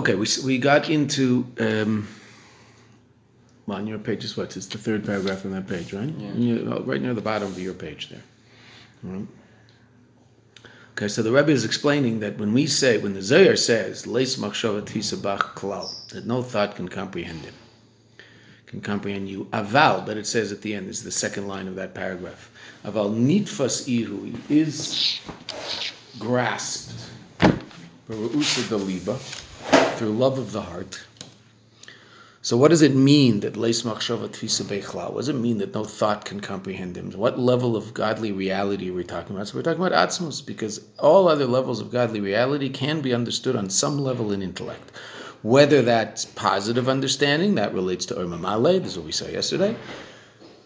Okay, we, we got into. Um, well, on your page is what? It's the third paragraph on that page, right? Yeah. You- right near the bottom of your page there. All right. Okay, so the Rebbe is explaining that when we say, when the Zohar says, Leis machshava tfisa bach klal, that no thought can comprehend him, can comprehend you. Aval, but it says at the end, is the second line of that paragraph. Aval nitfas ihu, is grasped, Beru'usa daliba, through love of the heart. So what does it mean that leis machshava tfisa bechla? What does it mean that no thought can comprehend him? What level of godly reality are we talking about? So we're talking about atzmus, because all other levels of godly reality can be understood on some level in intellect. Whether that's positive understanding, that relates to Urma Male, this is what we saw yesterday.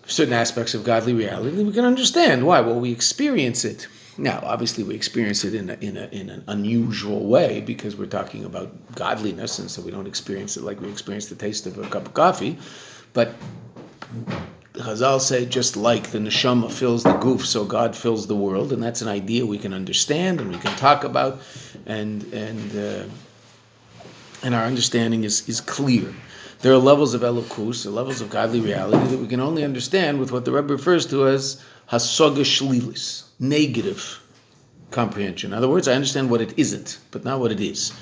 Certain aspects of godly reality we can understand. Why? Well, we experience it. Now, obviously, we experience it in, a, in, a, in an unusual way because we're talking about godliness, and so we don't experience it like we experience the taste of a cup of coffee. But Chazal say just like the neshama fills the goof, so God fills the world, and that's an idea we can understand and we can talk about, and and uh, and our understanding is is clear. There are levels of elokus, levels of godly reality that we can only understand with what the Rebbe refers to as hasoga shlilis, negative comprehension. In other words, I understand what it isn't, but not what it is.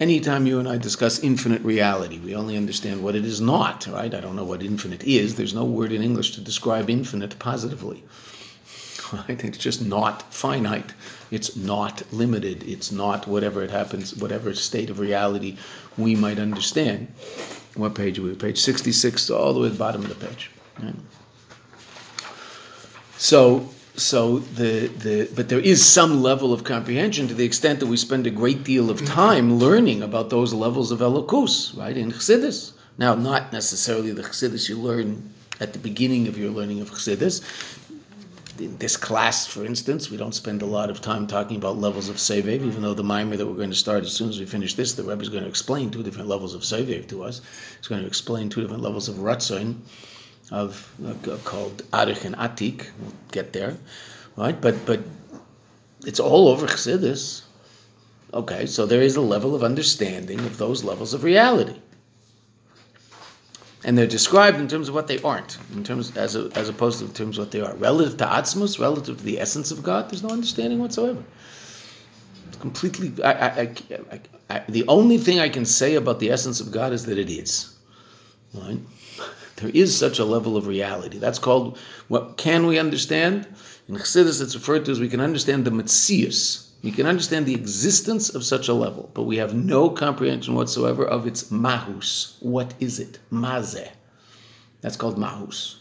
Anytime you and I discuss infinite reality, we only understand what it is not, right? I don't know what infinite is. There's no word in English to describe infinite positively. Right? It's just not finite. It's not limited. It's not whatever it happens, whatever state of reality we might understand. What page are we? Page 66, all the way to the bottom of the page. Right? So, so the, the but there is some level of comprehension to the extent that we spend a great deal of mm-hmm. time learning about those levels of elokus, right? In Chassidus. Now, not necessarily the Chassidus you learn at the beginning of your learning of Chassidus. In this class, for instance, we don't spend a lot of time talking about levels of Sevev, even though the mimer that we're going to start as soon as we finish this, the Rebbe is going to explain two different levels of Sevev to us. He's going to explain two different levels of Ratzon of uh, called Arich and Atik. We'll get there, right? But but it's all over Chassidus. Okay, so there is a level of understanding of those levels of reality, and they're described in terms of what they aren't, in terms as a, as opposed to in terms of what they are. Relative to Atzmus, relative to the essence of God, there's no understanding whatsoever. It's completely. I, I, I, the only thing I can say about the essence of God is that it is. Right? There is such a level of reality. That's called what can we understand? In Chassidus, it's referred to as we can understand the Metzius. We can understand the existence of such a level, but we have no comprehension whatsoever of its mahus. What is it? Mazeh. That's called mahus,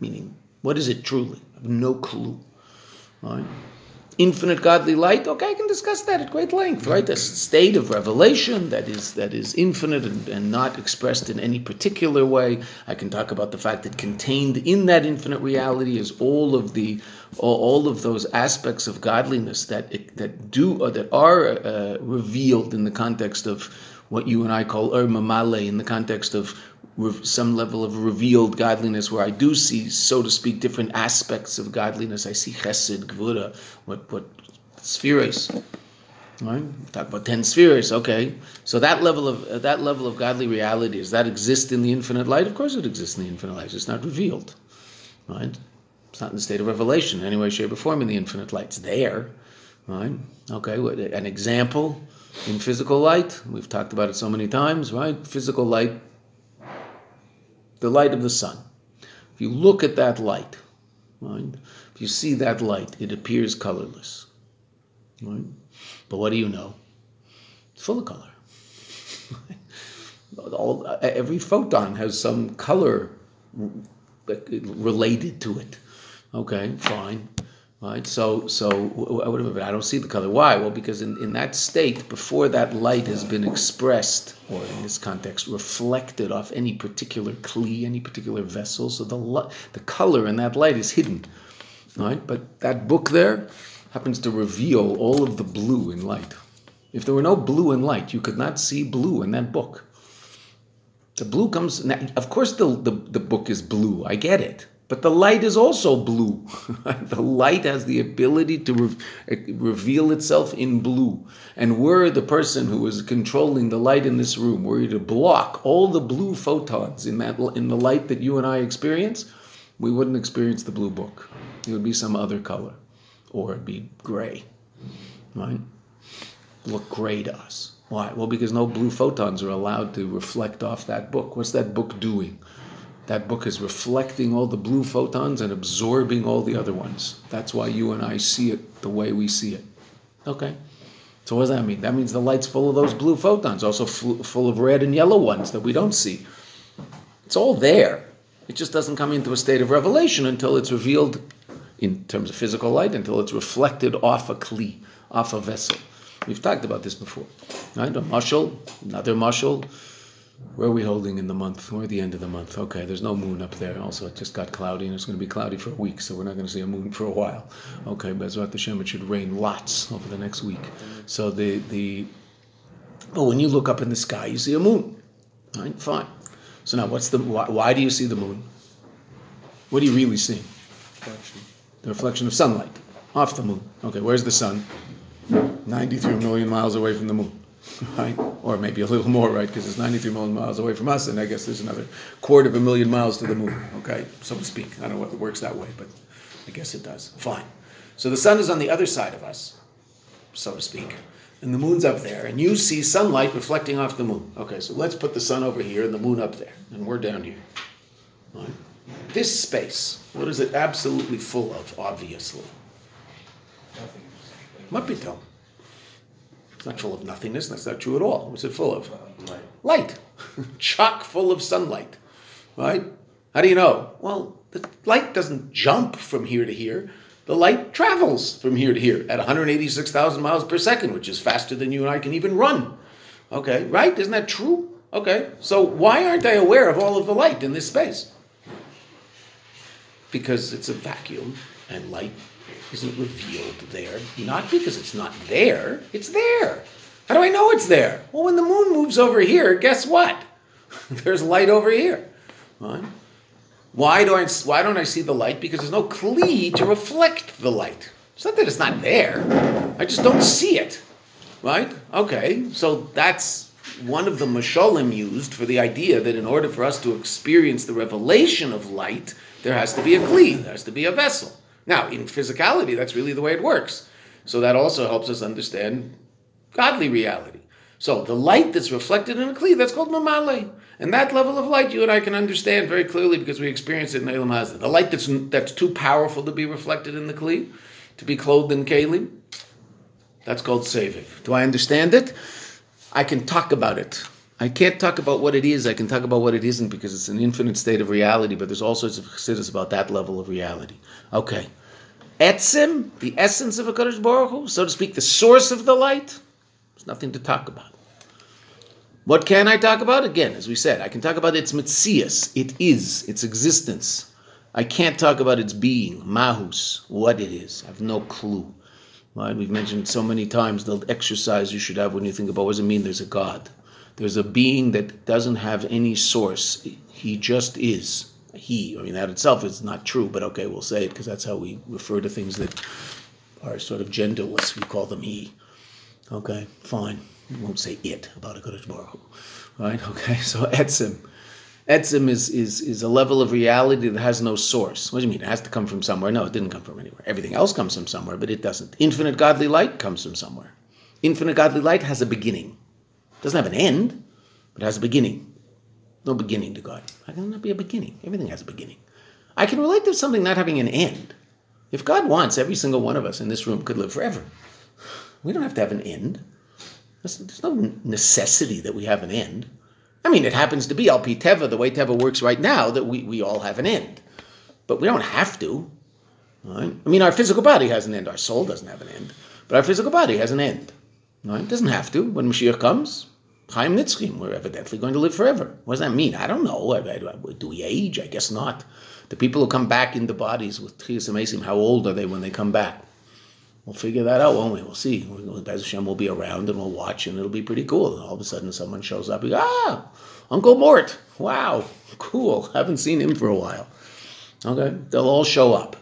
meaning what is it truly? I have no clue. Right? Infinite godly light. Okay, I can discuss that at great length. Right, a state of revelation that is that is infinite and, and not expressed in any particular way. I can talk about the fact that contained in that infinite reality is all of the all, of those aspects of godliness that that do or that are uh, revealed in the context of what you and I call Ur Mamale, in the context of some level of revealed godliness where I do see, so to speak, different aspects of godliness. I see chesed, gvura, what what spheres. Right? Talk about ten spheres. Okay, so that level of uh, that level of godly reality does that exist in the infinite light? Of course, it exists in the infinite light. It's not revealed, right? It's not in the state of revelation in any way, shape, or form in the infinite light. It's there, right? Okay, an example in physical light. We've talked about it so many times, right? Physical light the light of the sun. If you look at that light, right, if you see that light, it appears colorless. Right? But what do you know? It's full of color. All, every photon has some color related to it. Okay, fine. Right, so so I don't see the color. Why? Well, because in, in that state, before that light has been expressed, or in this context, reflected off any particular kli, any particular vessel, so the the color in that light is hidden. Right, but that book there happens to reveal all of the blue in light. If there were no blue in light, you could not see blue in that book. The blue comes. Of course, the the, the book is blue. I get it But the light is also blue. the light has the ability to re- reveal itself in blue. And were the person who is controlling the light in this room, were you to block all the blue photons in that in the light that you and I experience, we wouldn't experience the blue book. It would be some other color, or it'd be gray, right? Look gray to us. Why? Well, because no blue photons are allowed to reflect off that book. What's that book doing? That book is reflecting all the blue photons and absorbing all the other ones. That's why you and I see it the way we see it. Okay. So what does that mean? That means the light's full of those blue photons, also full of red and yellow ones that we don't see. It's all there. It just doesn't come into a state of revelation until it's revealed in terms of physical light, until it's reflected off a kli, off a vessel. We've talked about this before. Right? A mushal, another mushal, where are we holding in the month? We're at the end of the month. Okay, there's no moon up there. Also, it just got cloudy, and it's going to be cloudy for a week, so we're not going to see a moon for a while. Okay, but Bezrat Hashem, it should rain lots over the next week. So the the, but when you look up in the sky, you see a moon. Right, fine. So now, what's the why, why do you see the moon? What are you really seeing? Reflection. The reflection of sunlight off the moon. Okay, where's the sun? 93 million miles away from the moon right? Or maybe a little more, right? Because it's 93 million miles away from us, and I guess there's another quarter of a million miles to the moon, okay? So to speak. I don't know if it works that way, but I guess it does. Fine. So the sun is on the other side of us, so to speak. And the moon's up there, and you see sunlight reflecting off the moon. Okay, so let's put the sun over here and the moon up there, and we're down here. Right? This space, what is it absolutely full of, obviously? Nothing. Mapito. It's not full of nothingness. That's not true at all. What's it full of? Light. Light. Chock full of sunlight. Right? How do you know? Well, the light doesn't jump from here to here. The light travels from here to here at 186,000 miles per second, which is faster than you and I can even run. Okay, right? Isn't that true? Okay, so why aren't I aware of all of the light in this space? Because it's a vacuum and light isn't revealed there, not because it's not there, it's there. How do I know it's there? Well, when the moon moves over here, guess what? There's light over here. Right? Why, do I, why don't I see the light? Because there's no kli to reflect the light. It's not that it's not there, I just don't see it. Right? Okay, so that's one of the mashalim used for the idea that in order for us to experience the revelation of light, there has to be a kli, there has to be a vessel. Now, in physicality, that's really the way it works. So that also helps us understand godly reality. So the light that's reflected in a kli, that's called mamale. And that level of light you and I can understand very clearly because we experience it in Elam Hazda. The light that's, that's too powerful to be reflected in the kli, to be clothed in kalim, that's called Sevev. Do I understand it? I can talk about it. I can't talk about what it is. I can talk about what it isn't because it's an infinite state of reality. But there's all sorts of chassidus about that level of reality. Okay, etzim, the essence of a Kadosh Baruch Hu, so to speak, the source of the light. There's nothing to talk about. What can I talk about? Again, as we said, I can talk about its mitzias. It is its existence. I can't talk about its being, mahus, what it is. I have no clue. Right? We've mentioned so many times the exercise you should have when you think about what does it mean there's a God. There's a being that doesn't have any source. He just is. He. I mean, that itself is not true, but okay, we'll say it because that's how we refer to things that are sort of genderless. We call them he. Okay, fine. We won't say it about a Kodesh Baruch Right? Okay, so Etzim. Etzim is, is, is a level of reality that has no source. What do you mean? It has to come from somewhere. No, it didn't come from anywhere. Everything else comes from somewhere, but it doesn't. Infinite godly light comes from somewhere. Infinite godly light has a beginning doesn't have an end, but it has a beginning. No beginning to God. How can not be a beginning? Everything has a beginning. I can relate to something not having an end. If God wants, every single one of us in this room could live forever. We don't have to have an end. There's, there's no necessity that we have an end. I mean, it happens to be Alpi Teva, the way Teva works right now, that we, we all have an end. But we don't have to. Right? I mean, our physical body has an end. Our soul doesn't have an end. But our physical body has an end. Right? It doesn't have to. When Mashiach comes, Chaim Nitzchim, we're evidently going to live forever. What does that mean? I don't know. Do we age? I guess not. The people who come back into bodies with Tchias Amesim, how old are they when they come back? We'll figure that out, won't we? We'll see. Bez Hashem will be around and we'll watch and it'll be pretty cool. And all of a sudden someone shows up. ah, Uncle Mort. Wow, cool. Haven't seen him for a while. Okay, they'll all show up.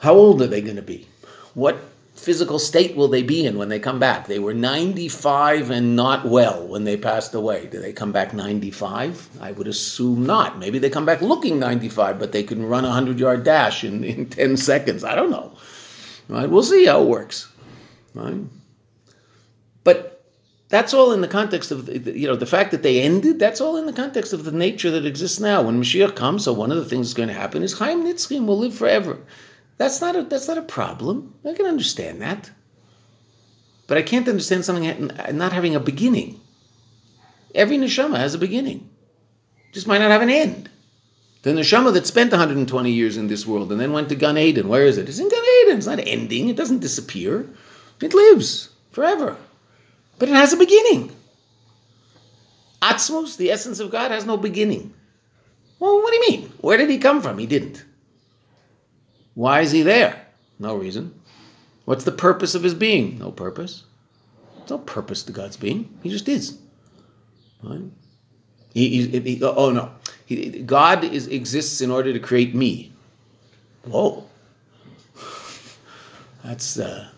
How old are they going to be? What physical state will they be in when they come back? They were 95 and not well when they passed away. Do they come back 95? I would assume not. Maybe they come back looking 95, but they can run a 100 yard dash in, in 10 seconds. I don't know. Right? We'll see how it works. Right? But that's all in the context of you know the fact that they ended. That's all in the context of the nature that exists now. When Mashiach comes, so one of the things that's going to happen is Chaim Nitzchim will live forever. That's not a that's not a problem. I can understand that. But I can't understand something not having a beginning. Every neshama has a beginning. Just might not have an end. The neshama that spent 120 years in this world and then went to Gan Eden, where is it? It's in Gan Eden. It's not ending. It doesn't disappear. It lives forever. But it has a beginning. Atzmos, the essence of God, has no beginning. Well, what do you mean? Where did he come from? He didn't. Why is he there? No reason. What's the purpose of his being? No purpose. There's no purpose to God's being. He just is. Right? He, he, he, oh no, God is, exists in order to create me. Whoa, that's uh,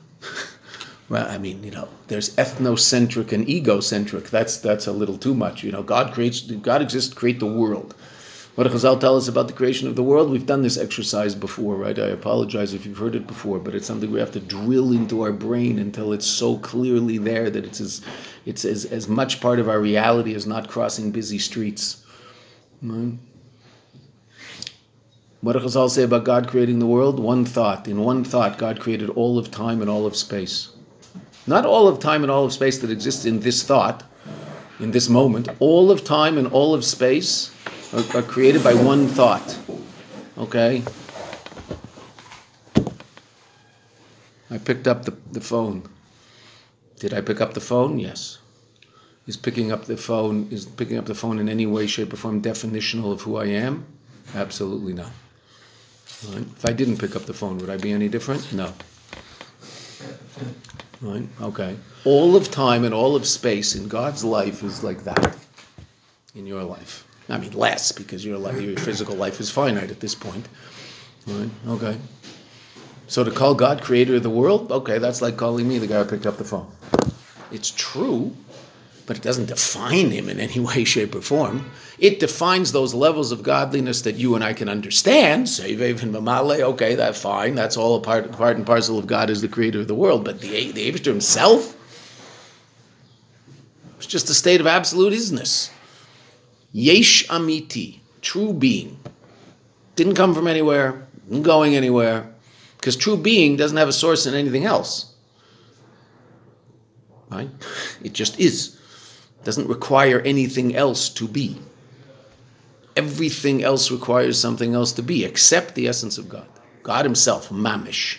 well, I mean, you know, there's ethnocentric and egocentric. That's that's a little too much. You know, God creates, God exists to create the world. What Chazal tell us about the creation of the world? We've done this exercise before, right? I apologize if you've heard it before, but it's something we have to drill into our brain until it's so clearly there that it's as it's as, as much part of our reality as not crossing busy streets. Right? What does Chazal say about God creating the world? One thought. In one thought, God created all of time and all of space. Not all of time and all of space that exists in this thought, in this moment. All of time and all of space are, are created by one thought. Okay? I picked up the, the phone. Did I pick up the phone? Yes. Is picking up the phone is picking up the phone in any way, shape, or form definitional of who I am? Absolutely not. Right? If I didn't pick up the phone, would I be any different? No. Right? Okay. All of time and all of space in God's life is like that in your life. I mean, less because your life, your physical life is finite at this point. Right? Okay. So to call God creator of the world, okay, that's like calling me the guy who picked up the phone. It's true, but it doesn't define him in any way, shape, or form. It defines those levels of godliness that you and I can understand. Sevev and Mamale, okay, that's fine. That's all a part, part and parcel of God as the creator of the world. But the, the himself, it's just a state of absolute isness. Yesh Amiti, true being. Didn't come from anywhere, going anywhere, because true being doesn't have a source in anything else. Right? It just is. Doesn't require anything else to be. Everything else requires something else to be, except the essence of God. God Himself, Mamish.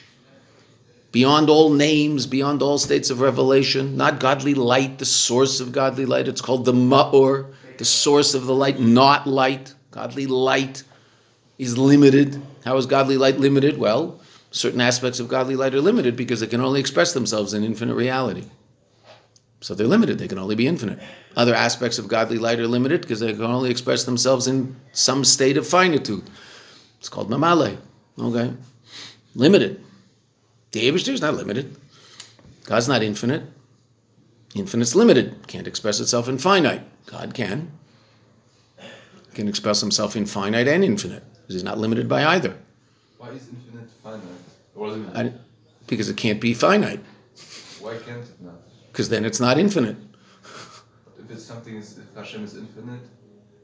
Beyond all names, beyond all states of revelation, not godly light, the source of godly light. It's called the Ma'or the source of the light, not light. Godly light is limited. How is godly light limited? Well, certain aspects of godly light are limited because they can only express themselves in infinite reality. So they're limited, they can only be infinite. Other aspects of godly light are limited because they can only express themselves in some state of finitude. It's called mamale. Okay? Limited. The Abishter is not limited. God's not infinite. Infinite's limited, can't express itself in finite. God can. He can express himself in finite and infinite. He's not limited by either. Why is infinite finite? I, because it can't be finite. Why can't it not? Because then it's not infinite. if it's something is if Hashem is infinite,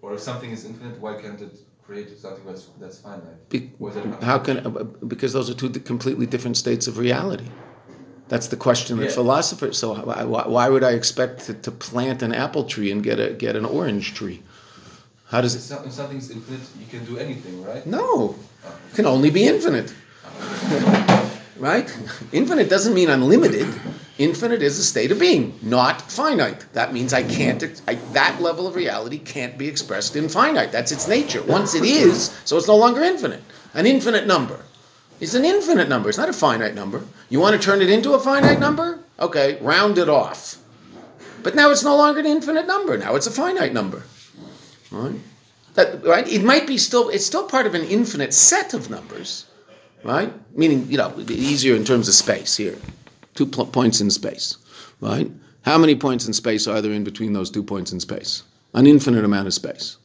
or if something is infinite, why can't it create something that's that's finite? Be, how can uh, because those are two completely different states of reality. That's the question that yeah. philosophers. So why, why, would I expect to, to, plant an apple tree and get a get an orange tree? How does it? If something's infinite, you can do anything, right? No, oh. it can only be infinite. right? Infinite doesn't mean unlimited. Infinite is a state of being, not finite. That means I can't. I, that level of reality can't be expressed in finite. That's its nature. Once it is, so it's no longer infinite. An infinite number it's an infinite number. It's not a finite number. You want to turn it into a finite number? Okay, round it off. But now it's no longer an infinite number. Now it's a finite number. Right? That, right? It might be still, it's still part of an infinite set of numbers, right? Meaning, you know, easier in terms of space here. Two pl- points in space, right? How many points in space are there in between those two points in space? An infinite amount of space.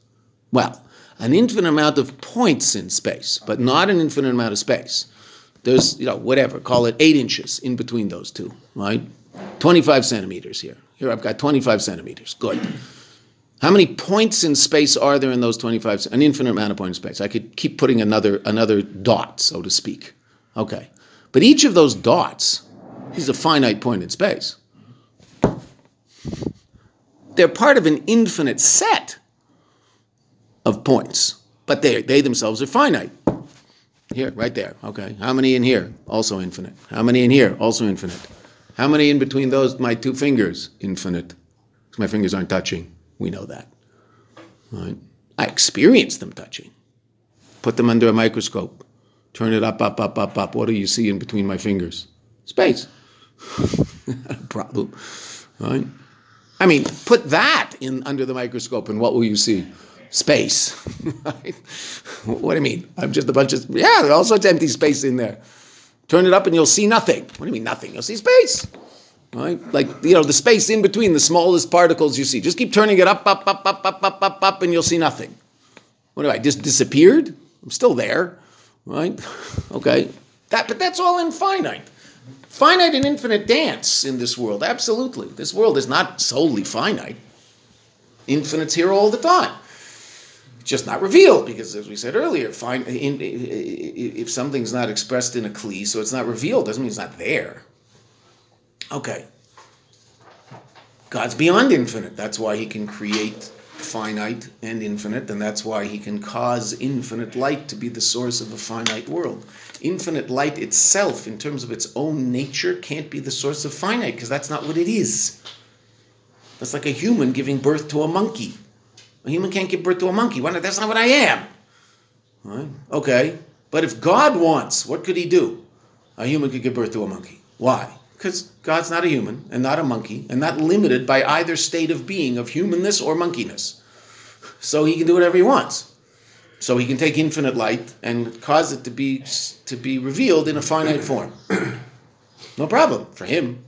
Well, an infinite amount of points in space, but not an infinite amount of space. There's, you know, whatever, call it eight inches in between those two, right? 25 centimeters here. Here I've got 25 centimeters. Good. How many points in space are there in those 25? An infinite amount of points in space. I could keep putting another, another dot, so to speak. Okay. But each of those dots is a finite point in space. They're part of an infinite set of points, but they, they themselves are finite. Here, right there. Okay. How many in here? Also infinite. How many in here? Also infinite. How many in between those, my two fingers? Infinite. Because my fingers aren't touching. We know that. Right? I experience them touching. Put them under a microscope. Turn it up, up, up, up, up. What do you see in between my fingers? Space. Problem. Right? I mean, put that in under the microscope, and what will you see? Space. right? What do you mean? I'm just a bunch of yeah, there's all sorts of empty space in there. Turn it up, and you'll see nothing. What do you mean nothing? You'll see space. Right? Like you know, the space in between the smallest particles you see. Just keep turning it up, up, up, up, up, up, up, up, and you'll see nothing. What do I just disappeared? I'm still there. Right? Okay. That but that's all infinite finite and infinite dance in this world. Absolutely. This world is not solely finite. Infinite's here all the time. Just not revealed because, as we said earlier, in, if something's not expressed in a kli, so it's not revealed, doesn't mean it's not there. Okay. God's beyond infinite. That's why he can create finite and infinite, and that's why he can cause infinite light to be the source of a finite world infinite light itself, in terms of its own nature, can't be the source of finite because that's not what it is. That's like a human giving birth to a monkey. A human can't give birth to a monkey. Why not? That's not what I am. Right? Okay. But if God wants, what could he do? A human could give birth to a monkey. Why? Because God's not a human and not a monkey and not limited by either state of being of humanness or monkeyness. So he can do whatever he wants. So he can take infinite light and cause it to be to be revealed in a finite form. no problem for him.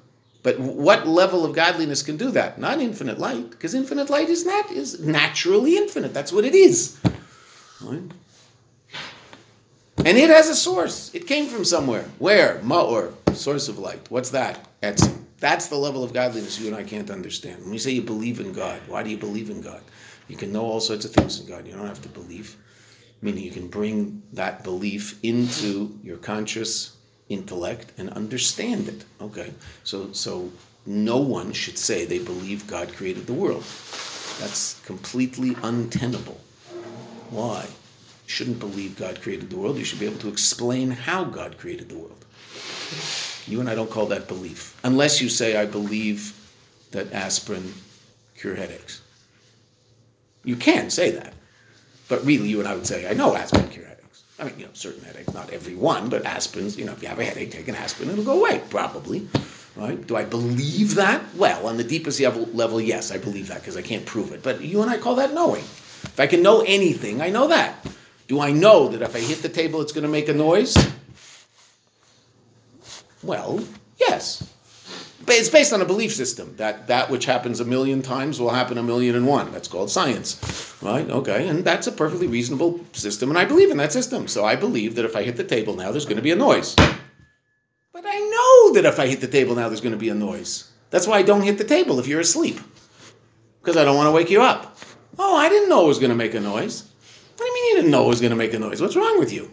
But what level of godliness can do that? Not infinite light, because infinite light is not is naturally infinite. That's what it is. Right? And it has a source. It came from somewhere. Where? Ma'or, source of light. What's that? Etzim. That's the level of godliness you and I can't understand. When you say you believe in God, why do you believe in God? You can know all sorts of things in God. You don't have to believe meaning you can bring that belief into your conscious intellect and understand it. Okay, so so no one should say they believe God created the world. That's completely untenable. Why? You shouldn't believe God created the world. You should be able to explain how God created the world. You and I don't call that belief, unless you say I believe that aspirin cure headaches. You can say that. But really, you and I would say, I know aspirin cure headaches. I mean, you know, certain headaches, not every one, but aspirins, you know, if you have a headache, take an aspirin, it'll go away, probably. Right? Do I believe that? Well, on the deepest level, yes, I believe that because I can't prove it. But you and I call that knowing. If I can know anything, I know that. Do I know that if I hit the table, it's going to make a noise? Well, yes it's based on a belief system that that which happens a million times will happen a million and one. That's called science, right? Okay, and that's a perfectly reasonable system, and I believe in that system. So I believe that if I hit the table now, there's going to be a noise. But I know that if I hit the table now, there's going to be a noise. That's why I don't hit the table if you're asleep, because I don't want to wake you up. Oh, I didn't know it was going to make a noise. What do you mean you didn't know it was going to make a noise? What's wrong with you?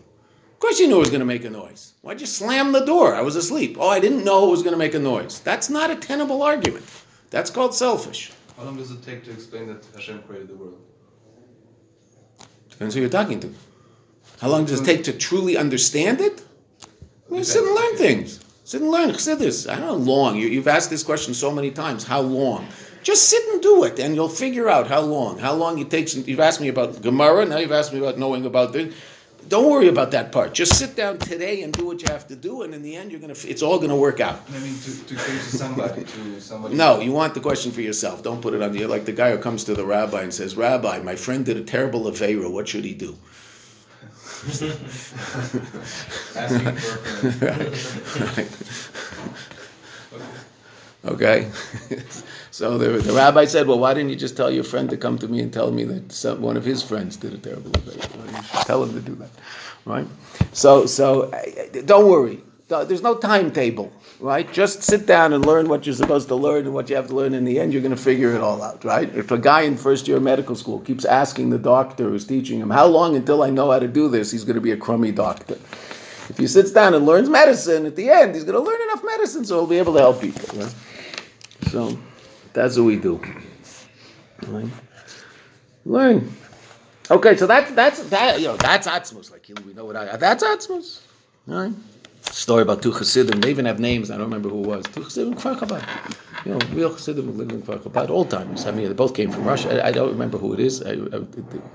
Of course you knew it was going to make a noise. Why'd you slam the door? I was asleep. Oh, I didn't know it was going to make a noise. That's not a tenable argument. That's called selfish. How long does it take to explain that Hashem created the world? Depends who you're talking to. How long does it take to truly understand it? You sit and learn things. Sit and learn chassidus. I don't know long. You, have asked this question so many times. How long? Just sit and do it, and you'll figure out how long. How long it takes. You've asked me about Gemara. Now you've asked me about knowing about this don't worry about that part. Just sit down today and do what you have to do, and in the end, you're gonna. It's all gonna work out. I mean, to, to to somebody, to somebody. No, you want the question for yourself. Don't put it on you. Like the guy who comes to the rabbi and says, "Rabbi, my friend did a terrible avera. What should he do?" Asking for a friend. Okay. so the, the rabbi said, Well, why didn't you just tell your friend to come to me and tell me that some, one of his friends did a terrible thing? Well, you should tell him to do that. Right? So, so uh, don't worry. There's no timetable, right? Just sit down and learn what you're supposed to learn and what you have to learn. In the end, you're going to figure it all out, right? If a guy in first year medical school keeps asking the doctor who's teaching him, How long until I know how to do this? He's going to be a crummy doctor. If he sits down and learns medicine, at the end, he's going to learn enough medicine so he'll be able to help people. Right? So that's what we do. Right? Learn. Okay, so that's that's that you know that's Atzmus. Like we know what I that's Atzmus. Right? Story about two Chassidim. They even have names. I don't remember who it was. Two Chassidim Kfar Chabad. You know, real Chassidim who lived in Kfar Chabad. Old timers. I mean, they both came from Russia. I, I don't remember who it is. I, I,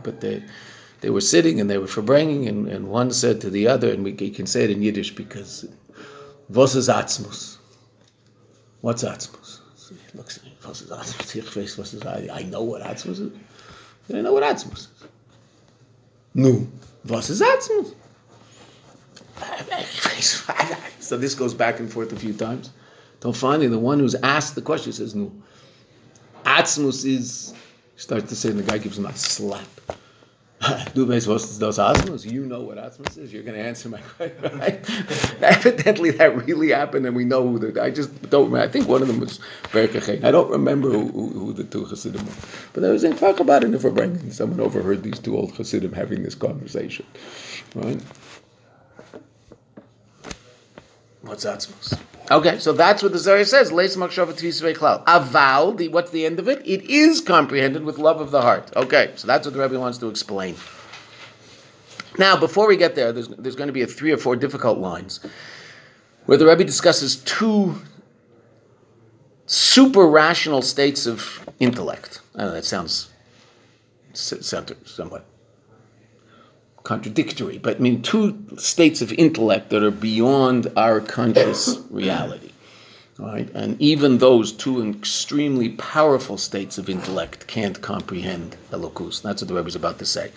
but they they were sitting and they were verbringing, and, and one said to the other, and we can say it in Yiddish because, "Was is Atzmus? What's Atzmus?" He looks at me. Is Atzmus? Ist I, know what Atzmus is. I know what Atzmus is. No. was is Atzmus? So this goes back and forth a few times. Till finally, the one who's asked the question says, "Nu, Atzmus is." Starts to say, and the guy gives him a slap. Du weißt, was das Atzmus? You know what Atzmus is. You're going to answer my question, right? Evidently, that really happened, and we know who the. I just don't remember. I think one of them was Berkachet. I don't remember who, who, who the two Hasidim were. But there was in talk about it in Farbrengen. Someone overheard these two old Hasidim having this conversation, right? What's Atzmus? Okay, so that's what the Zohar says. Leis makshavat klal. Aval, the, what's the end of it? It is comprehended with love of the heart. Okay, so that's what the Rebbe wants to explain. Now, before we get there, there's, there's going to be a three or four difficult lines where the Rebbe discusses two super rational states of intellect. I know that sounds centered somewhat contradictory, but I mean two states of intellect that are beyond our conscious reality. Right? And even those two extremely powerful states of intellect can't comprehend Elokus. That's what the Rebbe is about to say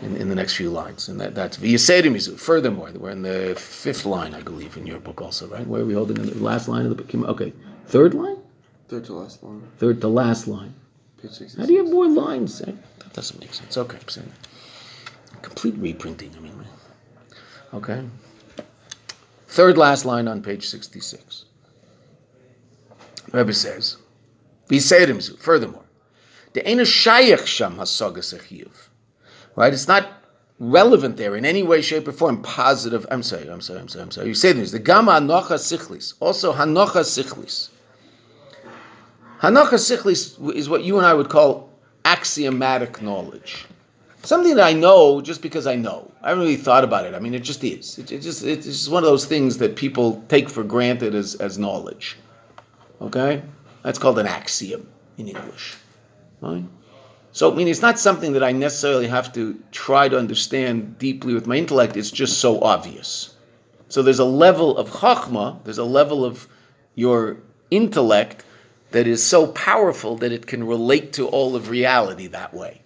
in, in the next few lines. And that, that's V'yaserimizu. Furthermore, we're in the fifth line, I believe, in your book also, right? Where are we holding in the last line of the book? Okay, third line? Third to last line. Third to last line. How do you have more lines? Eh? That doesn't make sense. Okay, I'm saying that complete reprinting. I mean, okay. Third last line on page 66. Rebbe says, furthermore, the shayach sham Right? It's not relevant there in any way, shape, or form. Positive. I'm sorry. I'm sorry. I'm sorry. I'm sorry. You say this. The gamma hanocha sichlis. Also hanocha sichlis. Hanocha sichlis is what you and I would call axiomatic knowledge something that I know just because I know. I haven't really thought about it. I mean, it just is. It, it just it's just one of those things that people take for granted as, as knowledge. Okay, that's called an axiom in English. Right? So, I mean, it's not something that I necessarily have to try to understand deeply with my intellect. It's just so obvious. So there's a level of chachma, there's a level of your intellect that is so powerful that it can relate to all of reality that way.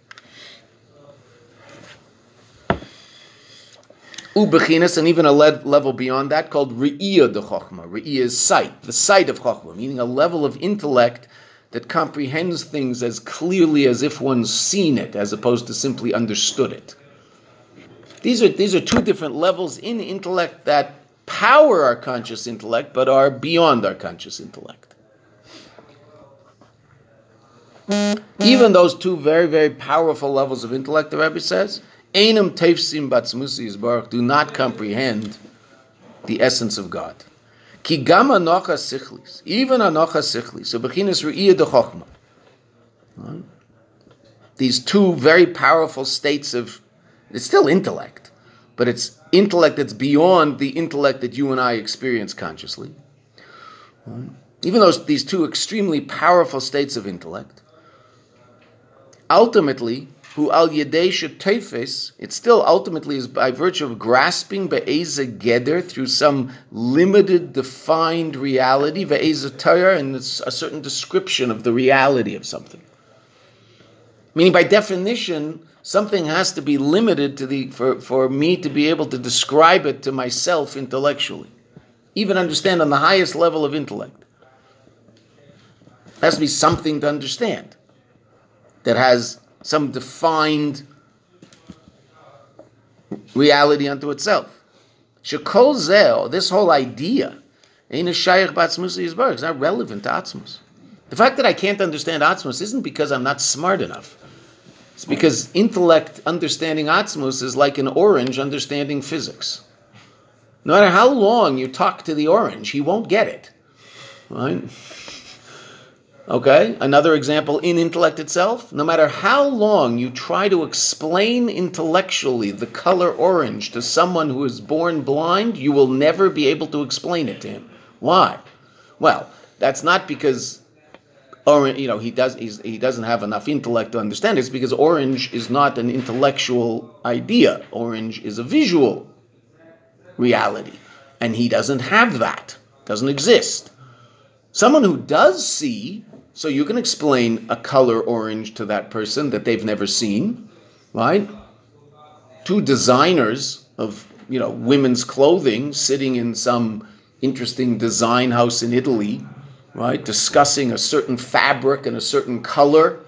Ubechinas, and even a level beyond that called Re'iyah de Chochma. Re'iyah is sight, the sight of Chochma, meaning a level of intellect that comprehends things as clearly as if one's seen it, as opposed to simply understood it. These are, these are two different levels in intellect that power our conscious intellect, but are beyond our conscious intellect. Even those two very, very powerful levels of intellect, the Rebbe says, Einam tefsim batzmusi baruch do not comprehend the essence of God. Ki gam anocha sichlis, even anocha sichlis, so bechinas ru'iyah de chokhmah. These two very powerful states of, it's still intellect, but it's intellect that's beyond the intellect that you and I experience consciously. Even those these two extremely powerful states of intellect, ultimately who al yedei tefes, it still ultimately is by virtue of grasping be'eza geder through some limited, defined reality, be'eza Torah, and it's a certain description of the reality of something. Meaning, by definition, something has to be limited to the for, for me to be able to describe it to myself intellectually, even understand on the highest level of intellect. There has to be something to understand that has some defined reality unto itself. Shekol this whole idea, ain't a shayach b'atzmus yizbar. It's not relevant to atzmus. The fact that I can't understand atzmus isn't because I'm not smart enough. It's because intellect understanding atzmus is like an orange understanding physics. No matter how long you talk to the orange, he won't get it. Right? Okay, another example in intellect itself. No matter how long you try to explain intellectually the color orange to someone who is born blind, you will never be able to explain it to him. Why? Well, that's not because orange, you know, he does he doesn't have enough intellect to understand it. It's because orange is not an intellectual idea. Orange is a visual reality, and he doesn't have that. Doesn't exist. Someone who does see so you can explain a color orange to that person that they've never seen, right? Two designers of you know women's clothing sitting in some interesting design house in Italy, right, discussing a certain fabric and a certain color,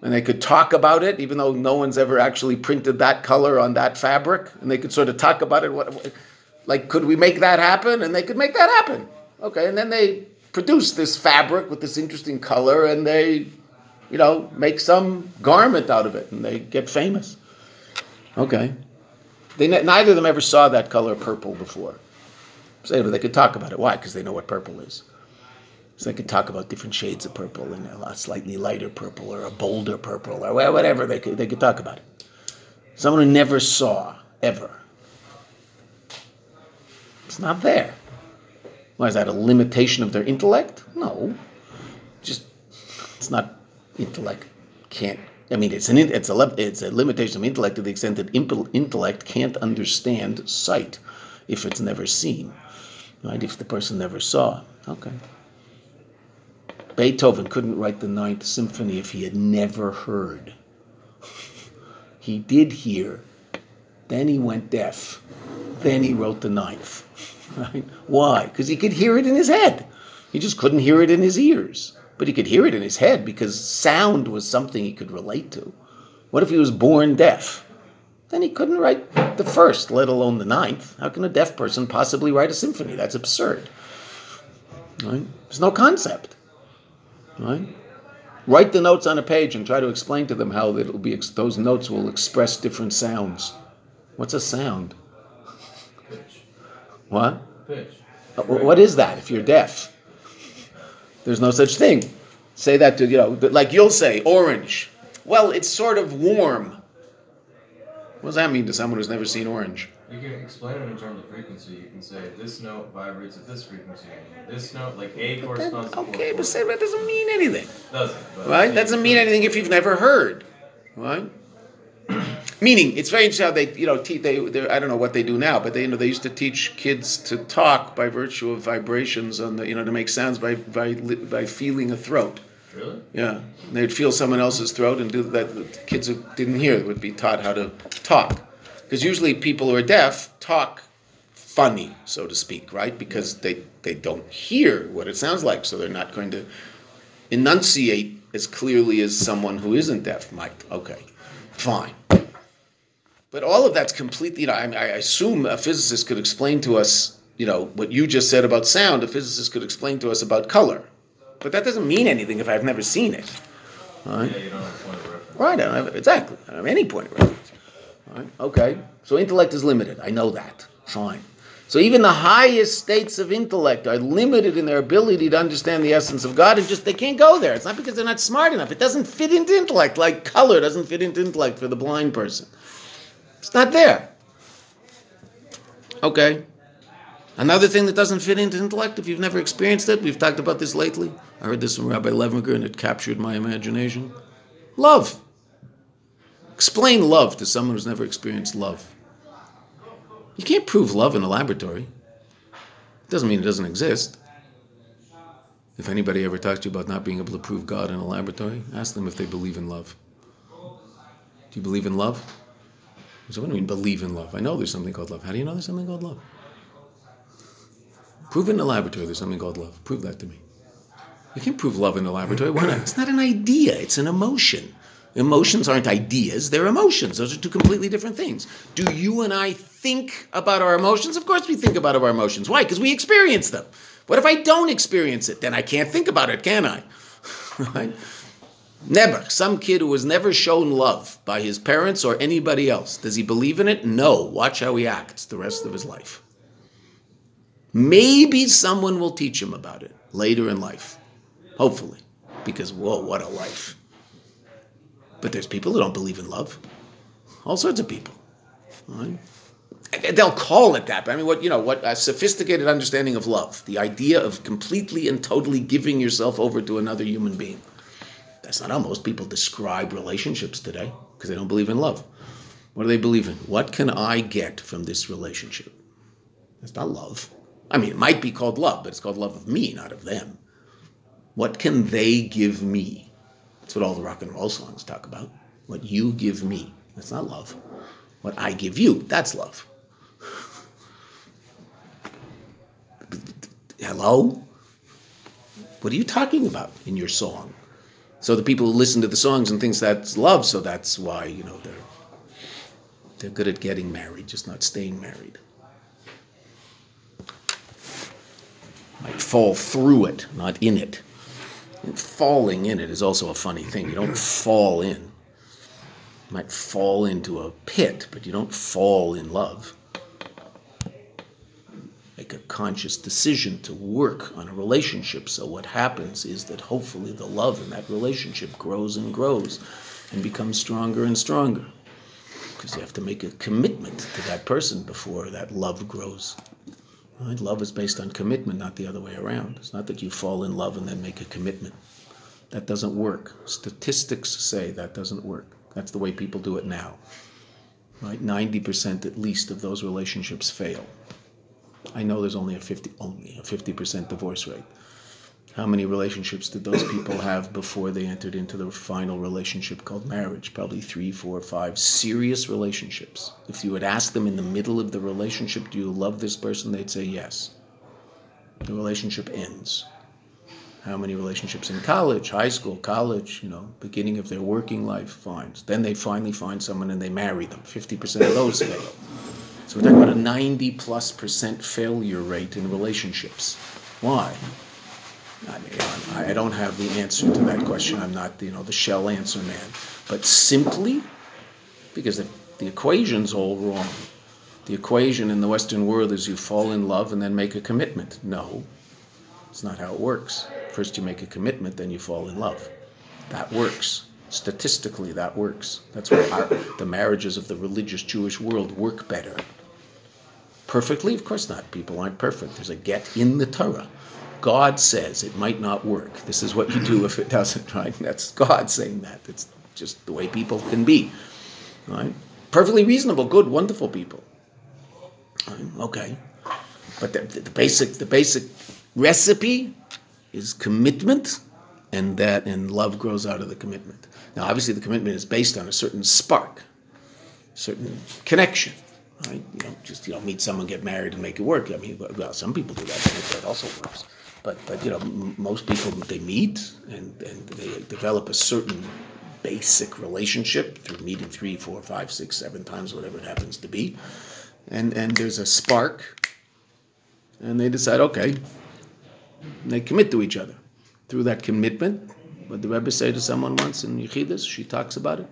and they could talk about it, even though no one's ever actually printed that color on that fabric, and they could sort of talk about it. What, like, could we make that happen? And they could make that happen. Okay, and then they produce this fabric with this interesting color and they, you know, make some garment out of it and they get famous. Okay. They, neither of them ever saw that color purple before. So they could talk about it. Why? Because they know what purple is. So they could talk about different shades of purple and a slightly lighter purple or a bolder purple or whatever. They could, they could talk about it. Someone who never saw, ever. It's not there. Why is that a limitation of their intellect? No, just it's not intellect can't. I mean, it's an it's a it's a limitation of intellect to the extent that intellect can't understand sight if it's never seen, right? If the person never saw, okay. Beethoven couldn't write the Ninth Symphony if he had never heard. He did hear, then he went deaf, then he wrote the Ninth. Right? Why? Because he could hear it in his head. He just couldn't hear it in his ears. But he could hear it in his head because sound was something he could relate to. What if he was born deaf? Then he couldn't write the first, let alone the ninth. How can a deaf person possibly write a symphony? That's absurd. Right? There's no concept. Right? Write the notes on a page and try to explain to them how it'll be those notes will express different sounds. What's a sound? What? Uh, what is that if you're deaf? There's no such thing. Say that to, you know, like you'll say, orange. Well, it's sort of warm. What does that mean to someone who's never seen orange? You can explain it in terms of frequency. You can say this note vibrates at this frequency. This note, like A corresponds to Okay, but say that doesn't mean anything. Doesn't. Right? That doesn't mean anything if you've never heard. Right? Meaning, it's very interesting how they, you know, te- they, I don't know what they do now, but they, you know, they used to teach kids to talk by virtue of vibrations on the, you know, to make sounds by by by feeling a throat. Really? Yeah, and they'd feel someone else's throat and do that. The kids who didn't hear would be taught how to talk, because usually people who are deaf talk funny, so to speak, right? Because they they don't hear what it sounds like, so they're not going to enunciate as clearly as someone who isn't deaf might. Okay, fine. But all of that's completely, you know, I, I, assume a physicist could explain to us, you know, what you just said about sound, a physicist could explain to us about color. But that doesn't mean anything if I've never seen it. Right? Yeah, you don't have a point of reference. Right, I don't have, exactly. I don't have any point of reference. Right? Okay, so intellect is limited. I know that. Fine. So even the highest states of intellect are limited in their ability to understand the essence of God, and just they can't go there. It's not because they're not smart enough. It doesn't fit into intellect, like color doesn't fit into intellect for the blind person. It's not there. Okay. Another thing that doesn't fit into intellect, if you've never experienced it, we've talked about this lately. I heard this from Rabbi Levenker and it captured my imagination. Love. Explain love to someone who's never experienced love. You can't prove love in a laboratory. It doesn't mean it doesn't exist. If anybody ever talks to you about not being able to prove God in a laboratory, ask them if they believe in love. Do you believe in love? So what do you mean believe in love? I know there's something called love. How do you know there's something called love? Prove in the laboratory there's something called love. Prove that to me. You can't prove love in the laboratory. Why not? It's not an idea, it's an emotion. Emotions aren't ideas, they're emotions. Those are two completely different things. Do you and I think about our emotions? Of course we think about our emotions. Why? Because we experience them. What if I don't experience it? Then I can't think about it, can I? right? Never. Some kid who was never shown love by his parents or anybody else. Does he believe in it? No. Watch how he acts the rest of his life. Maybe someone will teach him about it later in life. Hopefully. Because, whoa, what a life. But there's people who don't believe in love. All sorts of people. Right? They'll call it that. But I mean, what you know, what a sophisticated understanding of love, the idea of completely and totally giving yourself over to another human being. That's not how most people describe relationships today, because they don't believe in love. What do they believe in? What can I get from this relationship? It's not love. I mean, it might be called love, but it's called love of me, not of them. What can they give me? That's what all the rock and roll songs talk about. What you give me. That's not love. What I give you, that's love. Hello? What are you talking about in your song? So the people who listen to the songs and thinks that's love, so that's why, you know, they're they're good at getting married, just not staying married. Might fall through it, not in it. And falling in it is also a funny thing. You don't fall in. You might fall into a pit, but you don't fall in love. Make a conscious decision to work on a relationship. So, what happens is that hopefully the love in that relationship grows and grows and becomes stronger and stronger. Because you have to make a commitment to that person before that love grows. Right? Love is based on commitment, not the other way around. It's not that you fall in love and then make a commitment. That doesn't work. Statistics say that doesn't work. That's the way people do it now. Right? 90% at least of those relationships fail. I know there's only a 50 only a 50% divorce rate. How many relationships did those people have before they entered into the final relationship called marriage? Probably three, four, five serious relationships. If you had asked them in the middle of the relationship, do you love this person? They'd say yes. The relationship ends. How many relationships in college, high school, college, you know, beginning of their working life, finds. Then they finally find someone and they marry them. 50% of those fail. So we're talking about a 90 plus percent failure rate in relationships. Why? I, mean, I don't have the answer to that question. I'm not, you know, the shell answer man. But simply because the, the equation's all wrong. The equation in the Western world is you fall in love and then make a commitment. No, it's not how it works. First you make a commitment, then you fall in love. That works. Statistically, that works. That's why the marriages of the religious Jewish world work better. Perfectly? Of course not. People aren't perfect. There's a get in the Torah. God says it might not work. This is what you do if it doesn't, right? That's God saying that. It's just the way people can be, right? Perfectly reasonable, good, wonderful people. Okay, but the, the, basic the basic recipe is commitment, and that and love grows out of the commitment. Now, obviously, the commitment is based on a certain spark, certain connection. Right? You don't just you know meet someone, get married, and make it work. I mean, well, some people do that. That also works. But but you know, m- most people they meet and, and they develop a certain basic relationship through meeting three, four, five, six, seven times, whatever it happens to be, and and there's a spark, and they decide, okay, they commit to each other. Through that commitment, what the Rebbe say to someone once in Yechidus, she talks about it.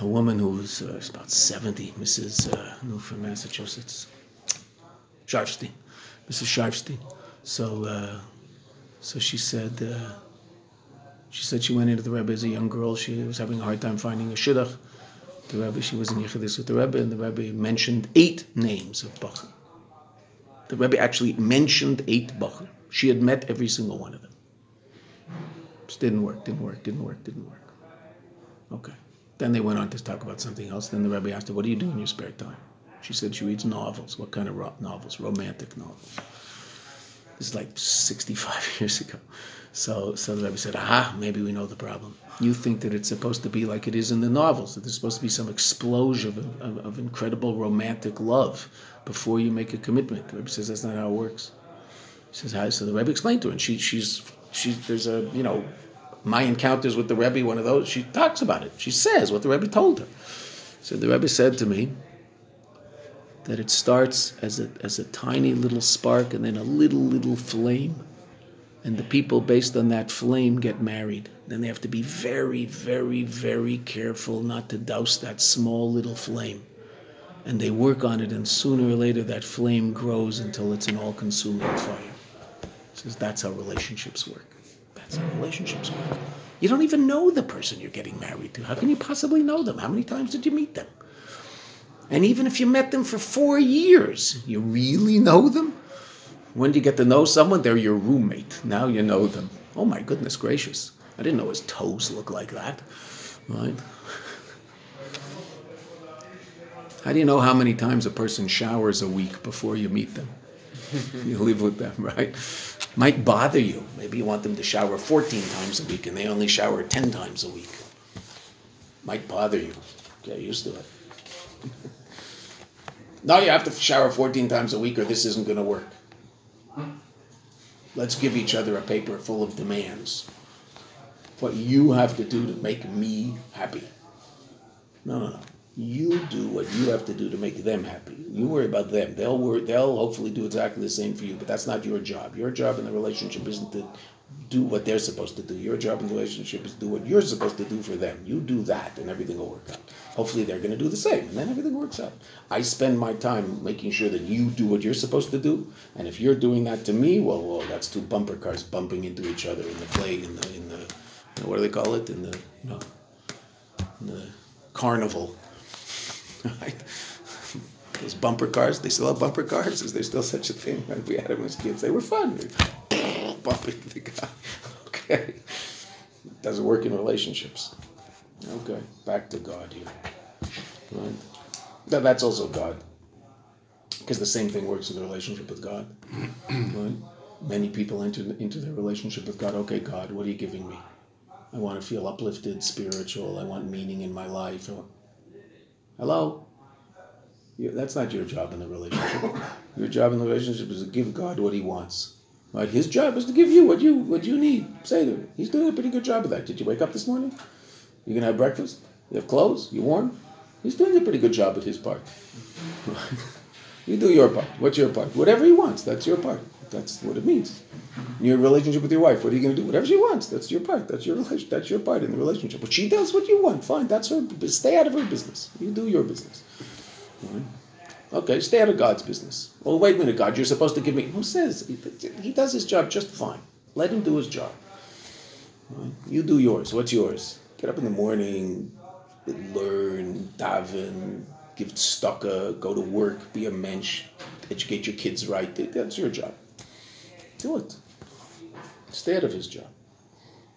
A woman who was uh, about 70, Mrs. Uh, New from Massachusetts, Sharfstein, Mrs. Sharfstein. So, uh, so she said, uh, she said she went into the Rebbe as a young girl. She was having a hard time finding a shidduch. The Rebbe, she was in Yechidus with the Rebbe, and the Rebbe mentioned eight names of Bachar. The Rebbe actually mentioned eight Bachar. She had met every single one of them. Just didn't work, didn't work, didn't work, didn't work. Okay. Then they went on to talk about something else. Then the Rebbe asked her, "What do you do in your spare time?" She said she reads novels. What kind of novels? Romantic novels. This is like 65 years ago. So, so the Rebbe said, "Ah, maybe we know the problem. You think that it's supposed to be like it is in the novels. That there's supposed to be some explosion of, of, of incredible romantic love before you make a commitment." The Rebbe says that's not how it works. He says, "How?" So the Rebbe explained to her, and she, she's, she, there's a, you know, my encounters with the Rebbe, one of those. She talks about it. She says what the Rebbe told her. So the Rebbe said to me that it starts as a, as a tiny little spark and then a little, little flame. And the people, based on that flame, get married. Then they have to be very, very, very careful not to douse that small little flame. And they work on it, and sooner or later, that flame grows until it's an all consuming fire. Says that's how relationships work. How relationships work. You don't even know the person you're getting married to. How can you possibly know them? How many times did you meet them? And even if you met them for four years, you really know them? When do you get to know someone? They're your roommate. Now you know them. Oh my goodness gracious. I didn't know his toes looked like that. Right? How do you know how many times a person showers a week before you meet them? you live with them, right? Might bother you. Maybe you want them to shower 14 times a week and they only shower 10 times a week. Might bother you. Get used to it. now you have to shower 14 times a week or this isn't going to work. Let's give each other a paper full of demands. What you have to do to make me happy. No, no, no. You do what you have to do to make them happy. You worry about them. They'll worry, they'll hopefully do exactly the same for you, but that's not your job. Your job in the relationship isn't to do what they're supposed to do. Your job in the relationship is do what you're supposed to do for them. You do that and everything will work out. Hopefully they're going to do the same and then everything works out. I spend my time making sure that you do what you're supposed to do, and if you're doing that to me, well, well, that's two bumper cars bumping into each other in the play in the in the what do they call it in the you know in the carnival right? Those bumper cars, they still have bumper cars? Is there still such a thing? When we had them as kids, they were fun. Bumping the guy. Okay. Doesn't work in relationships. Okay, back to God here. Right? That, that's also God. Because the same thing works in the relationship with God. Right? Many people enter into their relationship with God. Okay, God, what are you giving me? I want to feel uplifted, spiritual. I want meaning in my life. Hello? You, that's not your job in the relationship. Your job in the relationship is to give God what He wants. Right? His job is to give you what you what you need. Say to him. He's doing a pretty good job of that. Did you wake up this morning? You gonna have breakfast? You have clothes? You warm? He's doing a pretty good job at his part. you do your part. What's your part? Whatever he wants. That's your part. That's what it means. Your relationship with your wife, what are you going to do? Whatever she wants. That's your part. That's your. That's your part in the relationship. But she does what you want. Fine. That's her. Stay out of her business. You do your business. Right? Okay. Stay out of God's business. Well, wait a minute, God. You're supposed to give me. Who says he, does his job just fine? Let him do his job. Right? You do yours. What's yours? Get up in the morning, learn, daven, give tzedakah, go to work, be a mensch, educate your kids right. That's your job. Do it. Stay out of his job,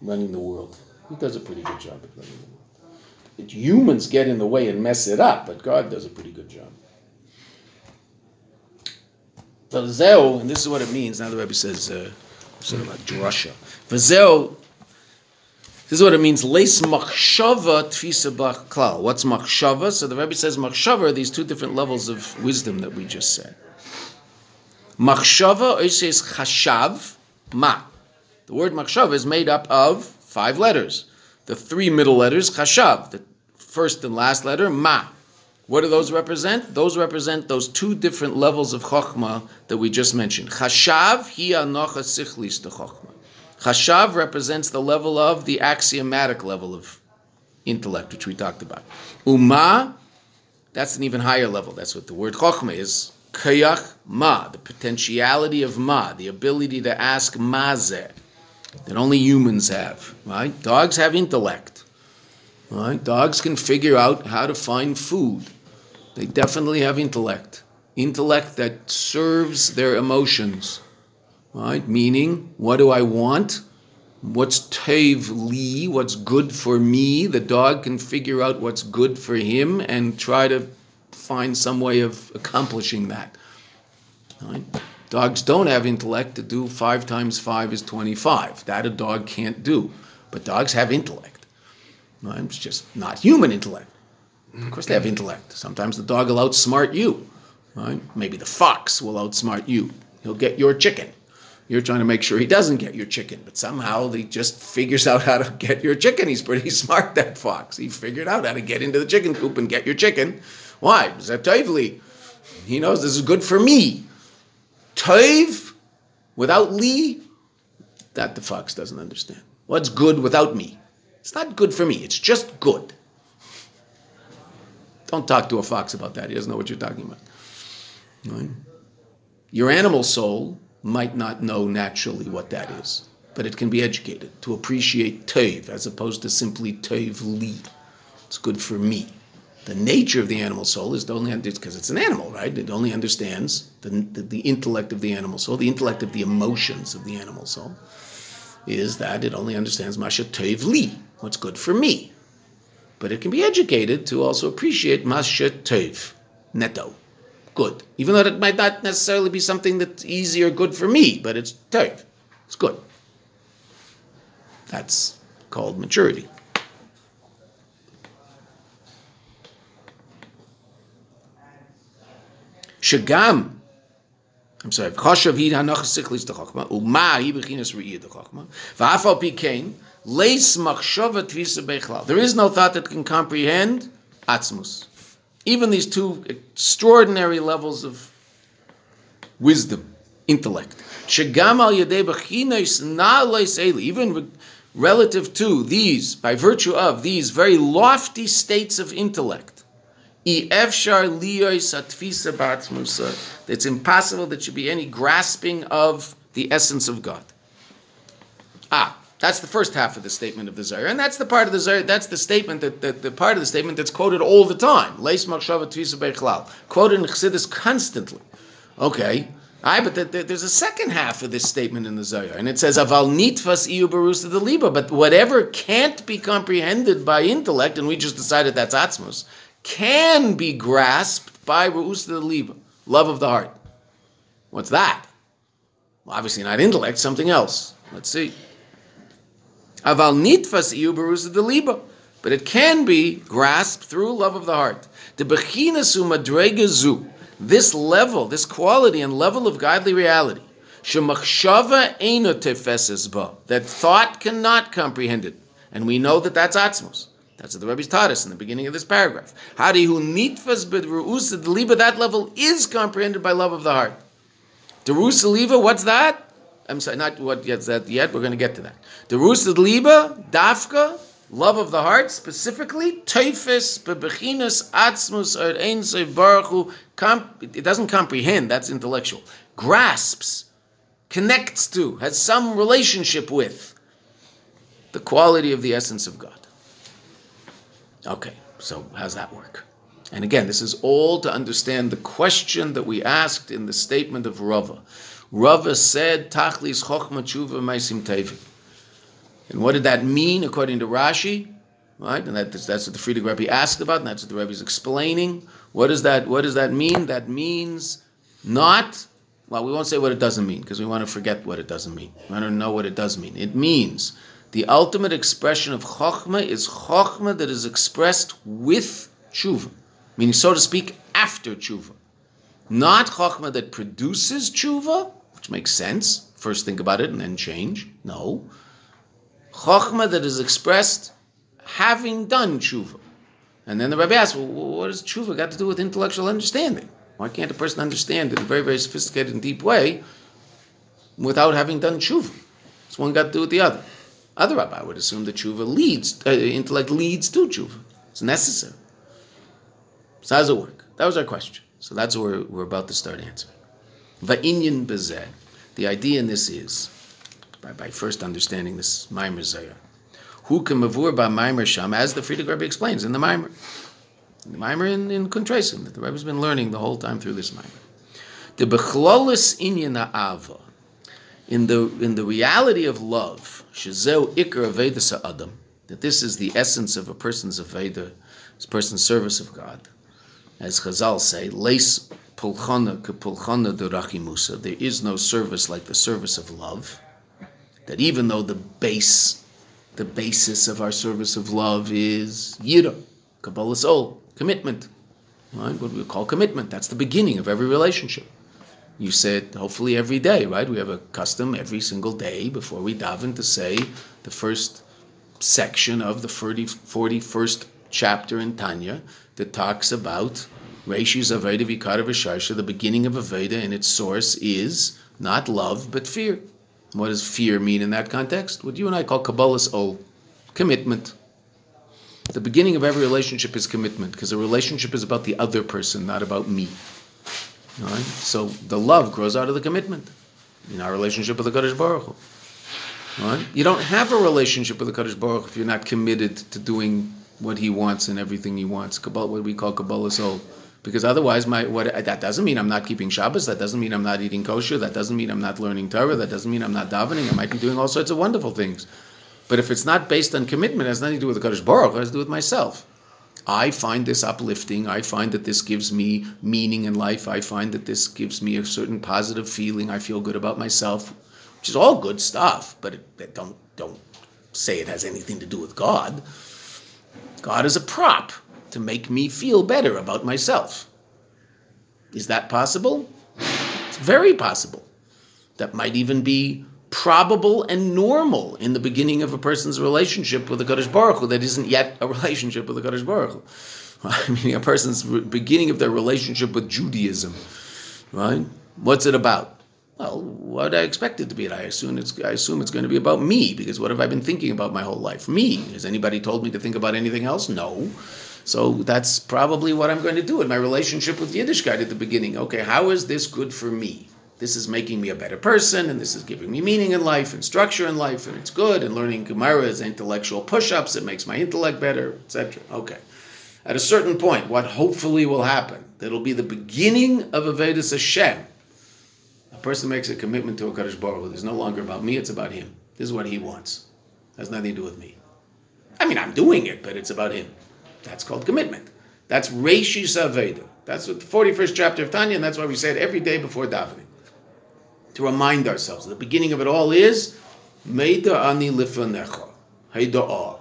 running the world. He does a pretty good job at running the world. It, humans get in the way and mess it up, but God does a pretty good job. Vazeo, and this is what it means. Now the Rebbe says, uh, sort of like. Vazeo, this is what it means. Leis machshava tfisa klal. What's machshava? So the Rebbe says machshava are these two different levels of wisdom that we just said. Machshava says chashav ma. The word machshava is made up of five letters. The three middle letters chashav. The first and last letter ma. What do those represent? Those represent those two different levels of chokhmah that we just mentioned. Chashav hi anocha sichlis to chokhmah. Chashav represents the level of the axiomatic level of intellect, which we talked about. Uma, that's an even higher level. That's what the word chokhmah is. Kayach ma, the potentiality of ma, the ability to ask mazeh, that only humans have. Right? Dogs have intellect. Right? Dogs can figure out how to find food. They definitely have intellect. Intellect that serves their emotions. Right? Meaning, what do I want? what's tev li, what's good for me. The dog can figure out what's good for him and try to find some way of accomplishing that. Right? Dogs don't have intellect to do five times five is 25. That a dog can't do. But dogs have intellect. Right? It's just not human intellect. Of course, they have intellect. Sometimes the dog will outsmart you. Right? Maybe the fox will outsmart you. He'll get your chicken. You're trying to make sure he doesn't get your chicken, but somehow he just figures out how to get your chicken. He's pretty smart, that fox. He figured out how to get into the chicken coop and get your chicken. Why? Zetively. He knows this is good for me. Toiv, without Lee, that the fox doesn't understand. What's good without me? It's not good for me, it's just good. Don't talk to a fox about that. He doesn't know what you're talking about. Right? Your animal soul might not know naturally what that is, but it can be educated to appreciate tev as opposed to simply tev li. It's good for me. The nature of the animal soul is only because it's an animal, right? It only understands the, the, the intellect of the animal soul, the intellect of the emotions of the animal soul, is that it only understands masha li, what's good for me. But it can be educated to also appreciate masha tev, neto, good. Even though it might not necessarily be something that's easy or good for me, but it's tev, it's good. That's called maturity. Shagam, I'm sorry, Choshav hi hanach sichlis de chokma, uma hi bechinas re'iyah de chokma, v'afal pikein, leis machshava tvisa bechlal. There is no thought that can comprehend atzmus. Even these two extraordinary levels of wisdom, intellect. Shagam al yadei bechinas na leis eli, even relative to these, by virtue of these very lofty states of intellect, it's impossible that should be any grasping of the essence of God. Ah, that's the first half of the statement of the Zohar, and that's the part of the Zohar. That's the statement that, that the part of the statement that's quoted all the time. Quoted in Chassidus constantly. Okay, I but the, the, there's a second half of this statement in the Zohar, and it says aval nitvas iu barusa the liba, but whatever can't be comprehended by intellect, and we just decided that's atzmus can be grasped by Ru'us the Liba, love of the heart. What's that? Well, obviously not intellect, something else. Let's see. Aval nitfas iu the liba, but it can be grasped through love of the heart. The bechinasu madregazu, this level, this quality and level of godly reality, shemachshava that thought cannot comprehend it, and we know that that's atzmos. That's what the Rebbe's taught us in the beginning of this paragraph. Hadihu nitfas b'ru'usa deliba, that level is comprehended by love of the heart. Derusa liba, what's that? I'm sorry, not what yet that yet, we're going to get to that. Derusa liba, dafka, love of the heart, specifically, teifes bebechinus atzmus or ein baruchu, it doesn't comprehend, that's intellectual. Grasps, connects to, has some relationship with the quality of the essence of God. Okay, so how's that work? And again, this is all to understand the question that we asked in the statement of Rava. Rava said, Tachlis chokhma tshuva meisim tevim. And what did that mean according to Rashi? Right, and that, that's what the Frierdiker Rebbe asked about, and that's what the Rebbe is explaining. What does that What does that mean? That means not. Well, we won't say what it doesn't mean because we want to forget what it doesn't mean. We want to know what it does mean. It means the ultimate expression of chokhmah is chokhmah that is expressed with tshuva, meaning, so to speak, after tshuva. Not chokhmah that produces tshuva, which makes sense. First think about it and then change. No. Chokhmah that is expressed having done tshuva. And then the rabbi asks, well, what does tshuva got to do with intellectual understanding? Why can't a person understand in a very, very sophisticated and deep way without having done tshuva? It's one got to do with the other. Other I would assume that tshuva leads, uh, intellect leads to tshuva. It's necessary. So how does it work? That was our question. So that's where we're, about to start answering. Va'inyan bezeh. The idea in this is, by, by first understanding this Maimer Zayah, who can mavur by Maimer Sham, as the Frierdiker Rebbe explains in the Maimer. The Maimer in, in Kuntresim, that the Rebbe's been learning the whole time through this Maimer. The Bechlolis Inyan Ava, in the, in the reality of love, shezeu ikar Aveda Adam, that this is the essence of a person's Aveda, a person's service of God. As Chazal say, Leis pulchana kepulchana derachimusa, there is no service like the service of love. That even though the base, the basis of our service of love is yira, kabbalas ol, commitment. Right? What we call commitment. That's the beginning of every relationship. You say it hopefully every day, right? We have a custom every single day before we daven to say the first section of the 40, 41st chapter in Tanya that talks about Reishis Aveda Vikara Visharsha, the beginning of Aveda and its source is not love but fear. What does fear mean in that context? What you and I call Kabbalah's O, commitment. The beginning of every relationship is commitment because a relationship is about the other person, not about me. So the love grows out of the commitment in our relationship with the Kadosh Baruch Hu. Right? You don't have a relationship with the Kadosh Baruch if you're not committed to doing what he wants and everything he wants. Kabbalah, what we call kabbalas ol. Because otherwise, my what that doesn't mean I'm not keeping Shabbos. That doesn't mean I'm not eating kosher. That doesn't mean I'm not learning Torah. That doesn't mean I'm not davening. I might be doing all sorts of wonderful things. But if it's not based on commitment, it has nothing to do with the Kadosh Baruch. It has to do with myself. I find this uplifting. I find that this gives me meaning in life. I find that this gives me a certain positive feeling. I feel good about myself, which is all good stuff. But it, don't don't say it has anything to do with God. God is a prop to make me feel better about myself. Is that possible? It's very possible. That might even be probable and normal in the beginning of a person's relationship with the Kadosh Baruch Hu that isn't yet a relationship with the Kadosh Baruch Hu. I mean, a person's beginning of their relationship with Judaism, right? What's it about? Well, what I expect it to be. I assume it's I assume it's going to be about me because what have I been thinking about my whole life? Me. Has anybody told me to think about anything else? No. So that's probably what I'm going to do in my relationship with yiddish Yiddishkeit at the beginning. Okay, how is this good for me? This is making me a better person, and this is giving me meaning in life and structure in life, and it's good. And learning Gemara is intellectual push-ups; it makes my intellect better, etc. Okay. At a certain point, what hopefully will happen, that'll be the beginning of Avedis Hashem. A person makes a commitment to a Kadosh Baruch It's no longer about me; it's about him. This is what he wants. It has nothing to do with me. I mean, I'm doing it, but it's about him. That's called commitment. That's Reishi Saveda. That's what the 41st chapter of Tanya, and that's why we say it every day before davening. To remind ourselves. The beginning of it all is Meida ani lifanecha. Heida'ah.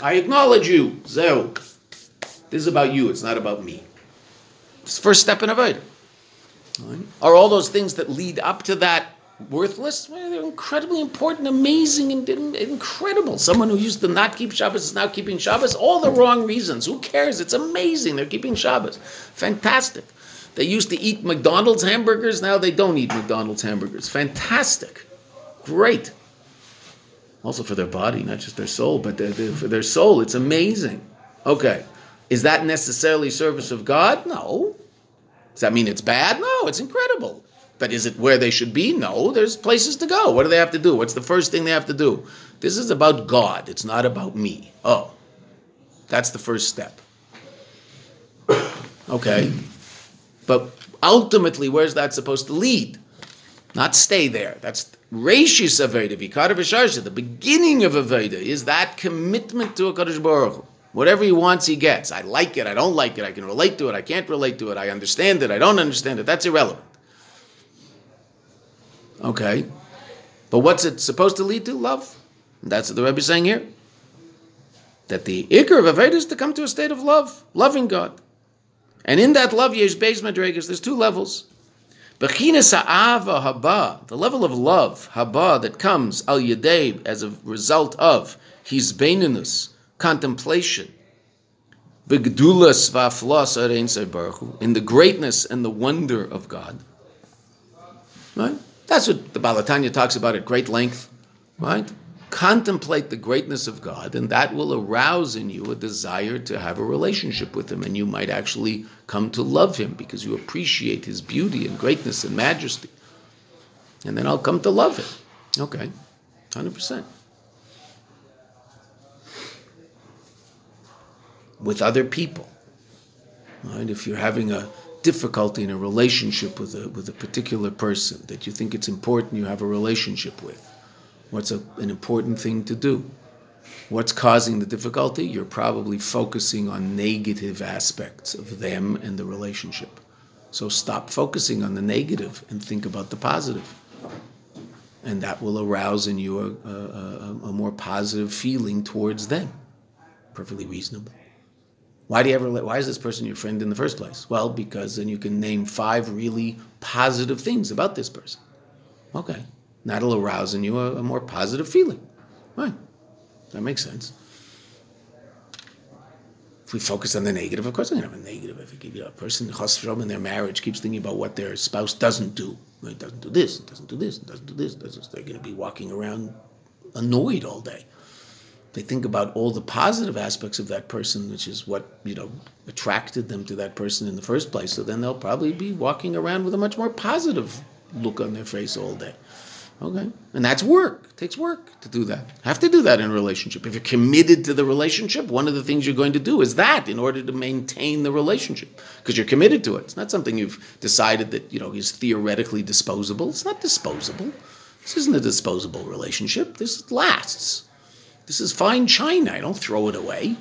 I acknowledge you. Zeu. This is about you, it's not about me. It's first step in Aveda. Are all those things that lead up to that worthless? Well, they're incredibly important, amazing, and incredible. Someone who used to not keep Shabbos is now keeping Shabbos. All the wrong reasons. Who cares? It's amazing. They're keeping Shabbos. Fantastic. They used to eat McDonald's hamburgers. Now they don't eat McDonald's hamburgers. Fantastic. Great. Also for their body, not just their soul, but their, their, for their soul. It's amazing. Okay. Is that necessarily service of God? No. Does that mean it's bad? No, it's incredible. But is it where they should be? No, there's places to go. What do they have to do? What's the first thing they have to do? This is about God, it's not about me. Oh, that's the first step. Okay. But ultimately, where's that supposed to lead? Not stay there. That's Reishis Aveda, Vikara Visharsha. The beginning of Aveda is that commitment to a Kadosh Baruch Hu. Whatever he wants, he gets. I like it, I don't like it, I can relate to it, I can't relate to it, I understand it, I don't understand it. That's irrelevant. Okay. But what's it supposed to lead to? Love. That's what the Rebbe is saying here. That the ikr of Aveda is to come to a state of love, loving God. And in that love, Yesh Beis Madregas, there's two levels. Bechinas ha'ava haba, the level of love, haba, that comes al yadei as a result of his beinunus, contemplation, begdulas va'aflas arein in the greatness and the wonder of God. Right? That's what the Balatanya talks about at great length, right? Contemplate the greatness of God, and that will arouse in you a desire to have a relationship with Him, and you might actually come to love Him because you appreciate His beauty and greatness and majesty. And then I'll come to love Him. Okay, 100%. With other people. Right? If you're having a difficulty in a relationship with a, with a particular person that you think it's important you have a relationship with. What's a, an important thing to do? What's causing the difficulty? You're probably focusing on negative aspects of them and the relationship. So stop focusing on the negative and think about the positive. And that will arouse in you a, a, a, more positive feeling towards them. Perfectly reasonable. Why do you ever? Why is this person your friend in the first place? Well, because then you can name five really positive things about this person. Okay, that'll arouse in you a, a more positive feeling. Right, that makes sense. If we focus on the negative, of course we're going to have a negative. If you a person in their marriage keeps thinking about what their spouse doesn't do, it doesn't do this, it doesn't do this, it doesn't do this, doesn't, they're going to be walking around annoyed all day they think about all the positive aspects of that person, which is what you know attracted them to that person in the first place. So then they'll probably be walking around with a much more positive look on their face all day. Okay, and that's work. It takes work to do that. Have to do that in a relationship. If you're committed to the relationship, one of the things you're going to do is that in order to maintain the relationship, because you're committed to it. It's not something you've decided that you know is theoretically disposable. It's not disposable. This isn't a disposable relationship. This lasts. This is fine china. I don't throw it away.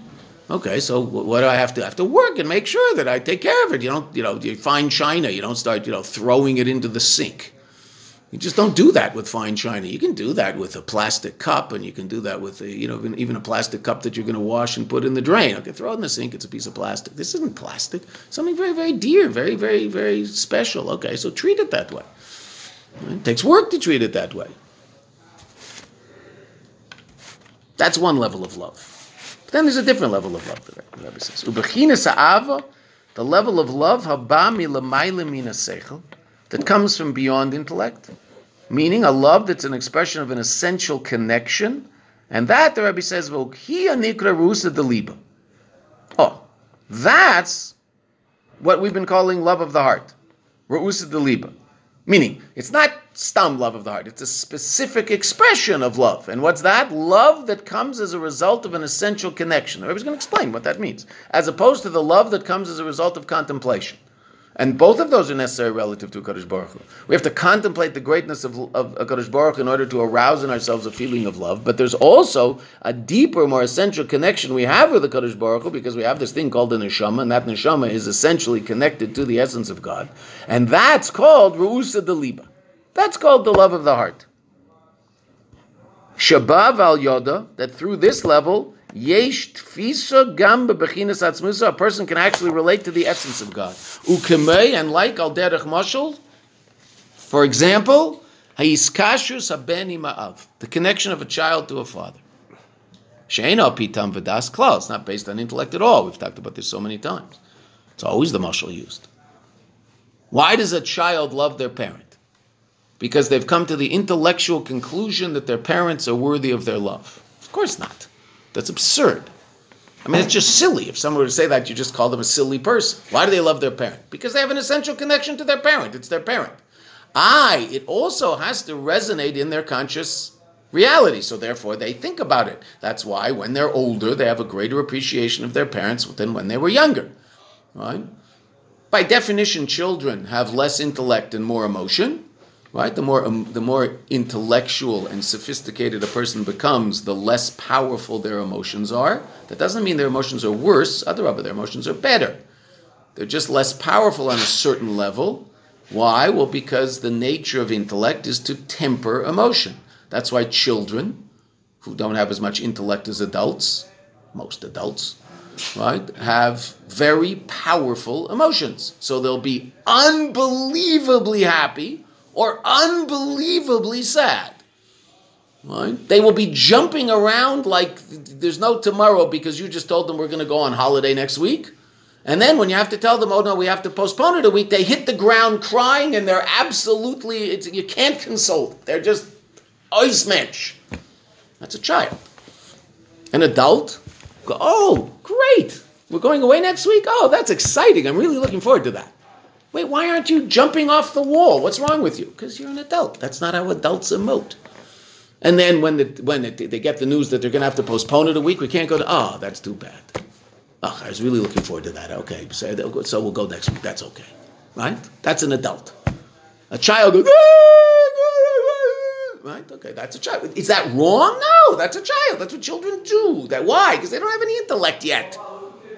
Okay, so what do I have to I have to work and make sure that I take care of it? You don't, you know, you fine china. You don't start, you know, throwing it into the sink. You just don't do that with fine china. You can do that with a plastic cup, and you can do that with a, you know, even a plastic cup that you're going to wash and put in the drain. Okay, throw it in the sink. It's a piece of plastic. This isn't plastic. Something very, very dear, very, very, very special. Okay, so treat it that way. It takes work to treat it that way. That's one level of love. But then there's a different level of love, the Rebbe says. the level of love, that comes from beyond intellect, meaning a love that's an expression of an essential connection, and that, the Rebbe says, rusa Oh, that's what we've been calling love of the heart. Rusa deliba. Meaning, it's not stum love of the heart, it's a specific expression of love. And what's that? Love that comes as a result of an essential connection. The Rebbe's going to explain what that means, as opposed to the love that comes as a result of contemplation. And both of those are necessary relative to Kadosh Baruch Hu. We have to contemplate the greatness of, of, Kadosh Baruch in order to arouse in ourselves a feeling of love. But there's also a deeper, more essential connection we have with the Kadosh Baruch Hu because we have this thing called the neshama, and that neshama is essentially connected to the essence of God, and that's called ruusa deliba. That's called the love of the heart. Shabav al yoda that through this level Yesh tfisa gam bebechinas atzmusa. A person can actually relate to the essence of God. Ukemei and like al derech mashal. For example, hayiskashus habeni ma'av. The connection of a child to a father. She'ena pitam v'das klal. It's not based on intellect at all. We've talked about this so many times. It's always the mashal used. Why does a child love their parent? Because they've come to the intellectual conclusion that their parents are worthy of their love. Of course not. That's absurd. I mean, it's just silly. If someone were to say that, you just call them a silly person. Why do they love their parent? Because they have an essential connection to their parent. It's their parent. I, it also has to resonate in their conscious reality. So therefore, they think about it. That's why when they're older, they have a greater appreciation of their parents than when they were younger. Right? By definition, children have less intellect and more emotion right? The more um, the more intellectual and sophisticated a person becomes, the less powerful their emotions are. That doesn't mean their emotions are worse. Otherwise, their emotions are better. They're just less powerful on a certain level. Why? Well, because the nature of intellect is to temper emotion. That's why children, who don't have as much intellect as adults, most adults, right, have very powerful emotions. So they'll be unbelievably happy or unbelievably sad. Right? They will be jumping around like there's no tomorrow because you just told them we're going to go on holiday next week. And then when you have to tell them, oh no, we have to postpone it a week, they hit the ground crying and they're absolutely, you can't console. them. They're just oismensch. That's a child. An adult, go, oh, great. We're going away next week? Oh, that's exciting. I'm really looking forward to that. Wait, why aren't you jumping off the wall? What's wrong with you? Because you're an adult. That's not how adults emote. And then when, the, when it, they get the news that they're going to have to postpone it a week, we can't go to, oh, that's too bad. Oh, I was really looking forward to that. Okay, so, so we'll go next week. That's okay. right? That's an adult. A child goes, "Ah, right? Okay, that's a child. Is that wrong? No, that's a child. That's what children do. That why? Because they don't have any intellect yet.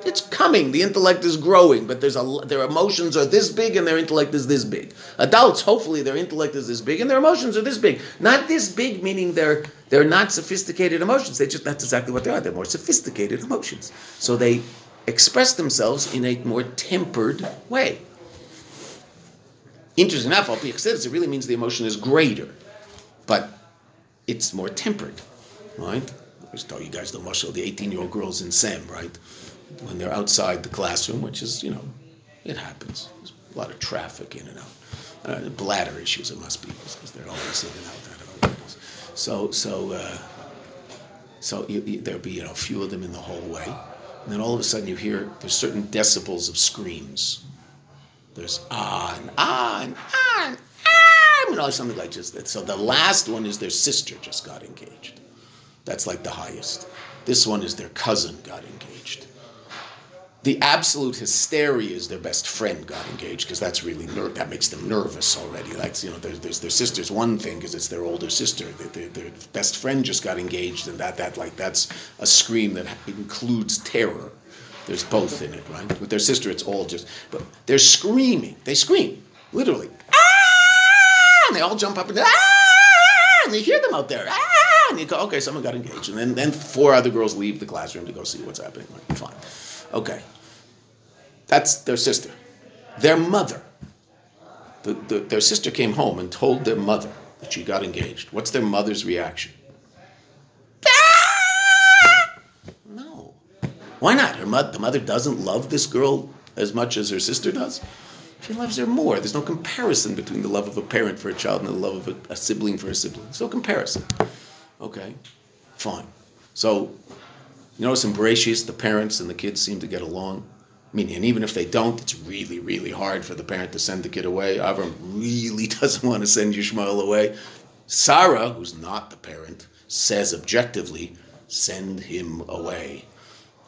It's coming. The intellect is growing, but there's a their emotions are this big and their intellect is this big. Adults, hopefully, their intellect is this big and their emotions are this big. Not this big, meaning they're they're not sophisticated emotions. They just that's exactly what they are. They're more sophisticated emotions. So they express themselves in a more tempered way. Interesting enough, I'll al it really means the emotion is greater, but it's more tempered, right? I just tell you guys the muscle, the 18-year-old girls in Sam, right? When they're outside the classroom, which is, you know, it happens. There's a lot of traffic in and out. Uh, bladder issues, it must be, because they're always in and out. I don't know what it is. So, so, uh, so you, you, there'll be, you know, a few of them in the hallway. And then all of a sudden you hear there's certain decibels of screams. There's ah and ah and ah and ah, you know, something like just that. So the last one is their sister just got engaged. That's like the highest. This one is their cousin got engaged. The absolute hysteria is their best friend got engaged because that's really ner- that makes them nervous already. Like you know, there's, there's their sister's one thing because it's their older sister. Their, their, their best friend just got engaged, and that that like that's a scream that includes terror. There's both in it, right? With their sister, it's all just, but they're screaming. They scream, literally. Ah! And they all jump up and ah! And you hear them out there. Ah! And you go, okay, someone got engaged. And then, then four other girls leave the classroom to go see what's happening. Like, fine. Okay. That's their sister. Their mother. The, the, their sister came home and told their mother that she got engaged. What's their mother's reaction? Ah! No. Why not? Her mother, the mother doesn't love this girl as much as her sister does. She loves her more. There's no comparison between the love of a parent for a child and the love of a, a sibling for a sibling. There's no comparison. Okay, fine. So, you notice in Bereshis, the parents and the kids seem to get along. Meaning, and even if they don't, it's really, really hard for the parent to send the kid away. Avram really doesn't want to send Yishmael away. Sarah, who's not the parent, says objectively, send him away.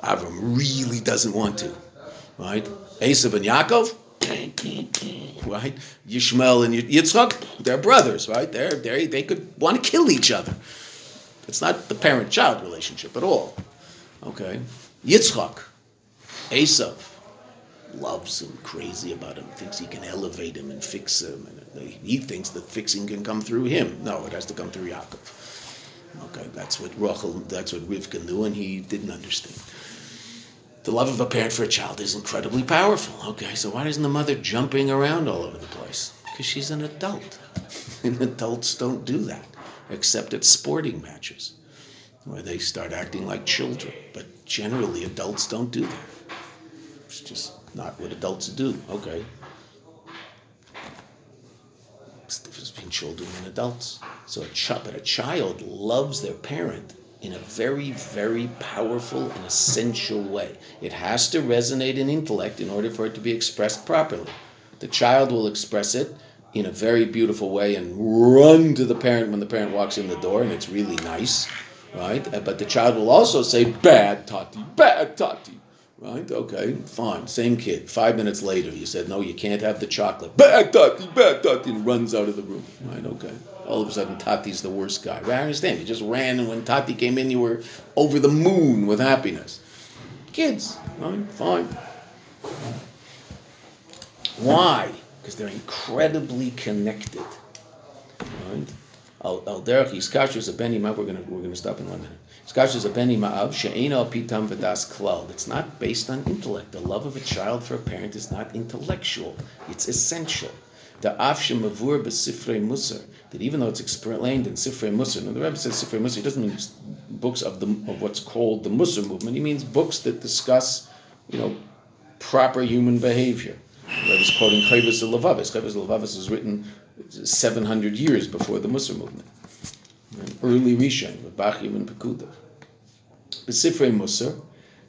Avram really doesn't want to, right? Esav and Yaakov, right? Yishmael and Yitzchak, they're brothers, right? They're, they they could want to kill each other. It's not the parent-child relationship at all. Okay, Yitzchak, Esav, loves him, crazy about him, thinks he can elevate him and fix him, and he thinks that fixing can come through him. No, it has to come through Yaakov. Okay, that's what Rachel, that's what Rivka knew, and he didn't understand. The love of a parent for a child is incredibly powerful. Okay, so why isn't the mother jumping around all over the place? Because she's an adult. and adults don't do that, except at sporting matches, where they start acting like children. But generally, adults don't do that. It's just not what adults do. Okay. It's the difference between children and adults. So a child, but a child loves their parent in a very, very powerful and essential way. It has to resonate in intellect in order for it to be expressed properly. The child will express it in a very beautiful way and run to the parent when the parent walks in the door, and it's really nice, right? But the child will also say, "Bad Tati, bad Tati." Right? Okay, fine. Same kid. Five minutes later, you said, no, you can't have the chocolate. Bad Tati, bad Tati, and runs out of the room. Right? Okay. All of a sudden, Tati's the worst guy. Right? I understand. You just ran, and when Tati came in, you were over the moon with happiness. Kids, right? Fine. Why? Because they're incredibly connected. Right? Al derech iskashus a beni We're gonna we're gonna stop in one It's not based on intellect. The love of a child for a parent is not intellectual. It's essential. The af shemavur b'sifrei musar. That even though it's explained in sifrei musar. Now the Rebbe says sifrei musar. He doesn't mean books of the of what's called the musar movement. He means books that discuss, you know, proper human behavior. The Rebbe is quoting Chovos HaLevavos. Chovos HaLevavos was written 700 years before the Musar movement. Early Rishon with Bachya ibn Pekuda. Besifrei Musar,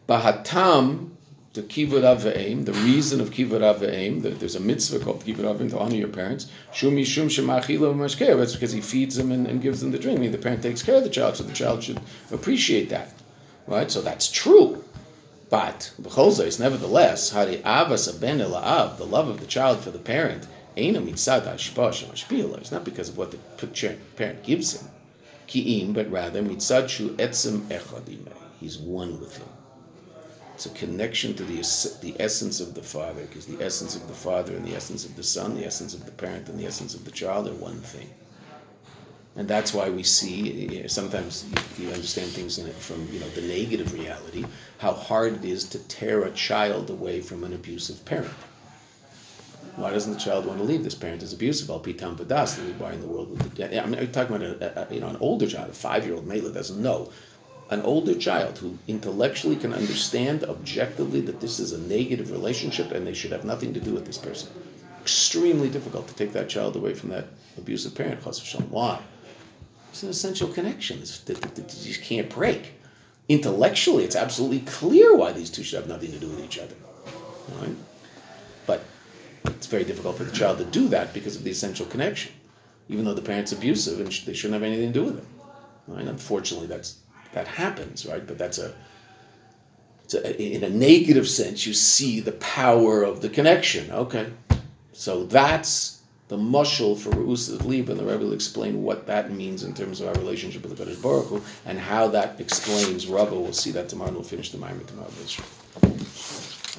Bahatam, the Kivud Aveim, the reason of Kivud Aveim, that there's a mitzvah called Kivud Aveim to honor your parents. Shumi Shum Shemachilo Mashker. That's because he feeds them and, and gives them the drink. I mean, the parent takes care of the child, so the child should appreciate that. Right? So that's true. But b'cholzos, nevertheless, hari avas ben av, the love of the child for the parent. It's not because of what the parent gives him, ki'im, but rather mitzad shu etzem echad He's one with him. It's a connection to the, the essence of the Father, because the essence of the Father and the essence of the Son, the essence of the parent and the essence of the child are one thing. And that's why we see eh, eh, sometimes you understand things from you know the negative reality, how hard it is to tear a child away from an abusive parent. Why doesn't the child want to leave? This parent is abusive. Pitam padas. Why in the world I'm talking about a, a, you know an older child, a five year old Mela doesn't know an older child who intellectually can understand objectively that this is a negative relationship and they should have nothing to do with this person. Extremely difficult to take that child away from that abusive parent. Why? It's an essential connection that you can't break. Intellectually, it's absolutely clear why these two should have nothing to do with each other. Right? But it's very difficult for the child to do that because of the essential connection, even though the parent's abusive and they shouldn't have anything to do with it. Right? Unfortunately, that's that happens, right? But that's a, a, in a negative sense, you see the power of the connection. Okay, so that's the mushal for Re'us Lieb, and the Rebbe will explain what that means in terms of our relationship with the Kadosh Baruch Hu, and how that explains Rava. We'll see that tomorrow, and we'll finish the maamar tomorrow.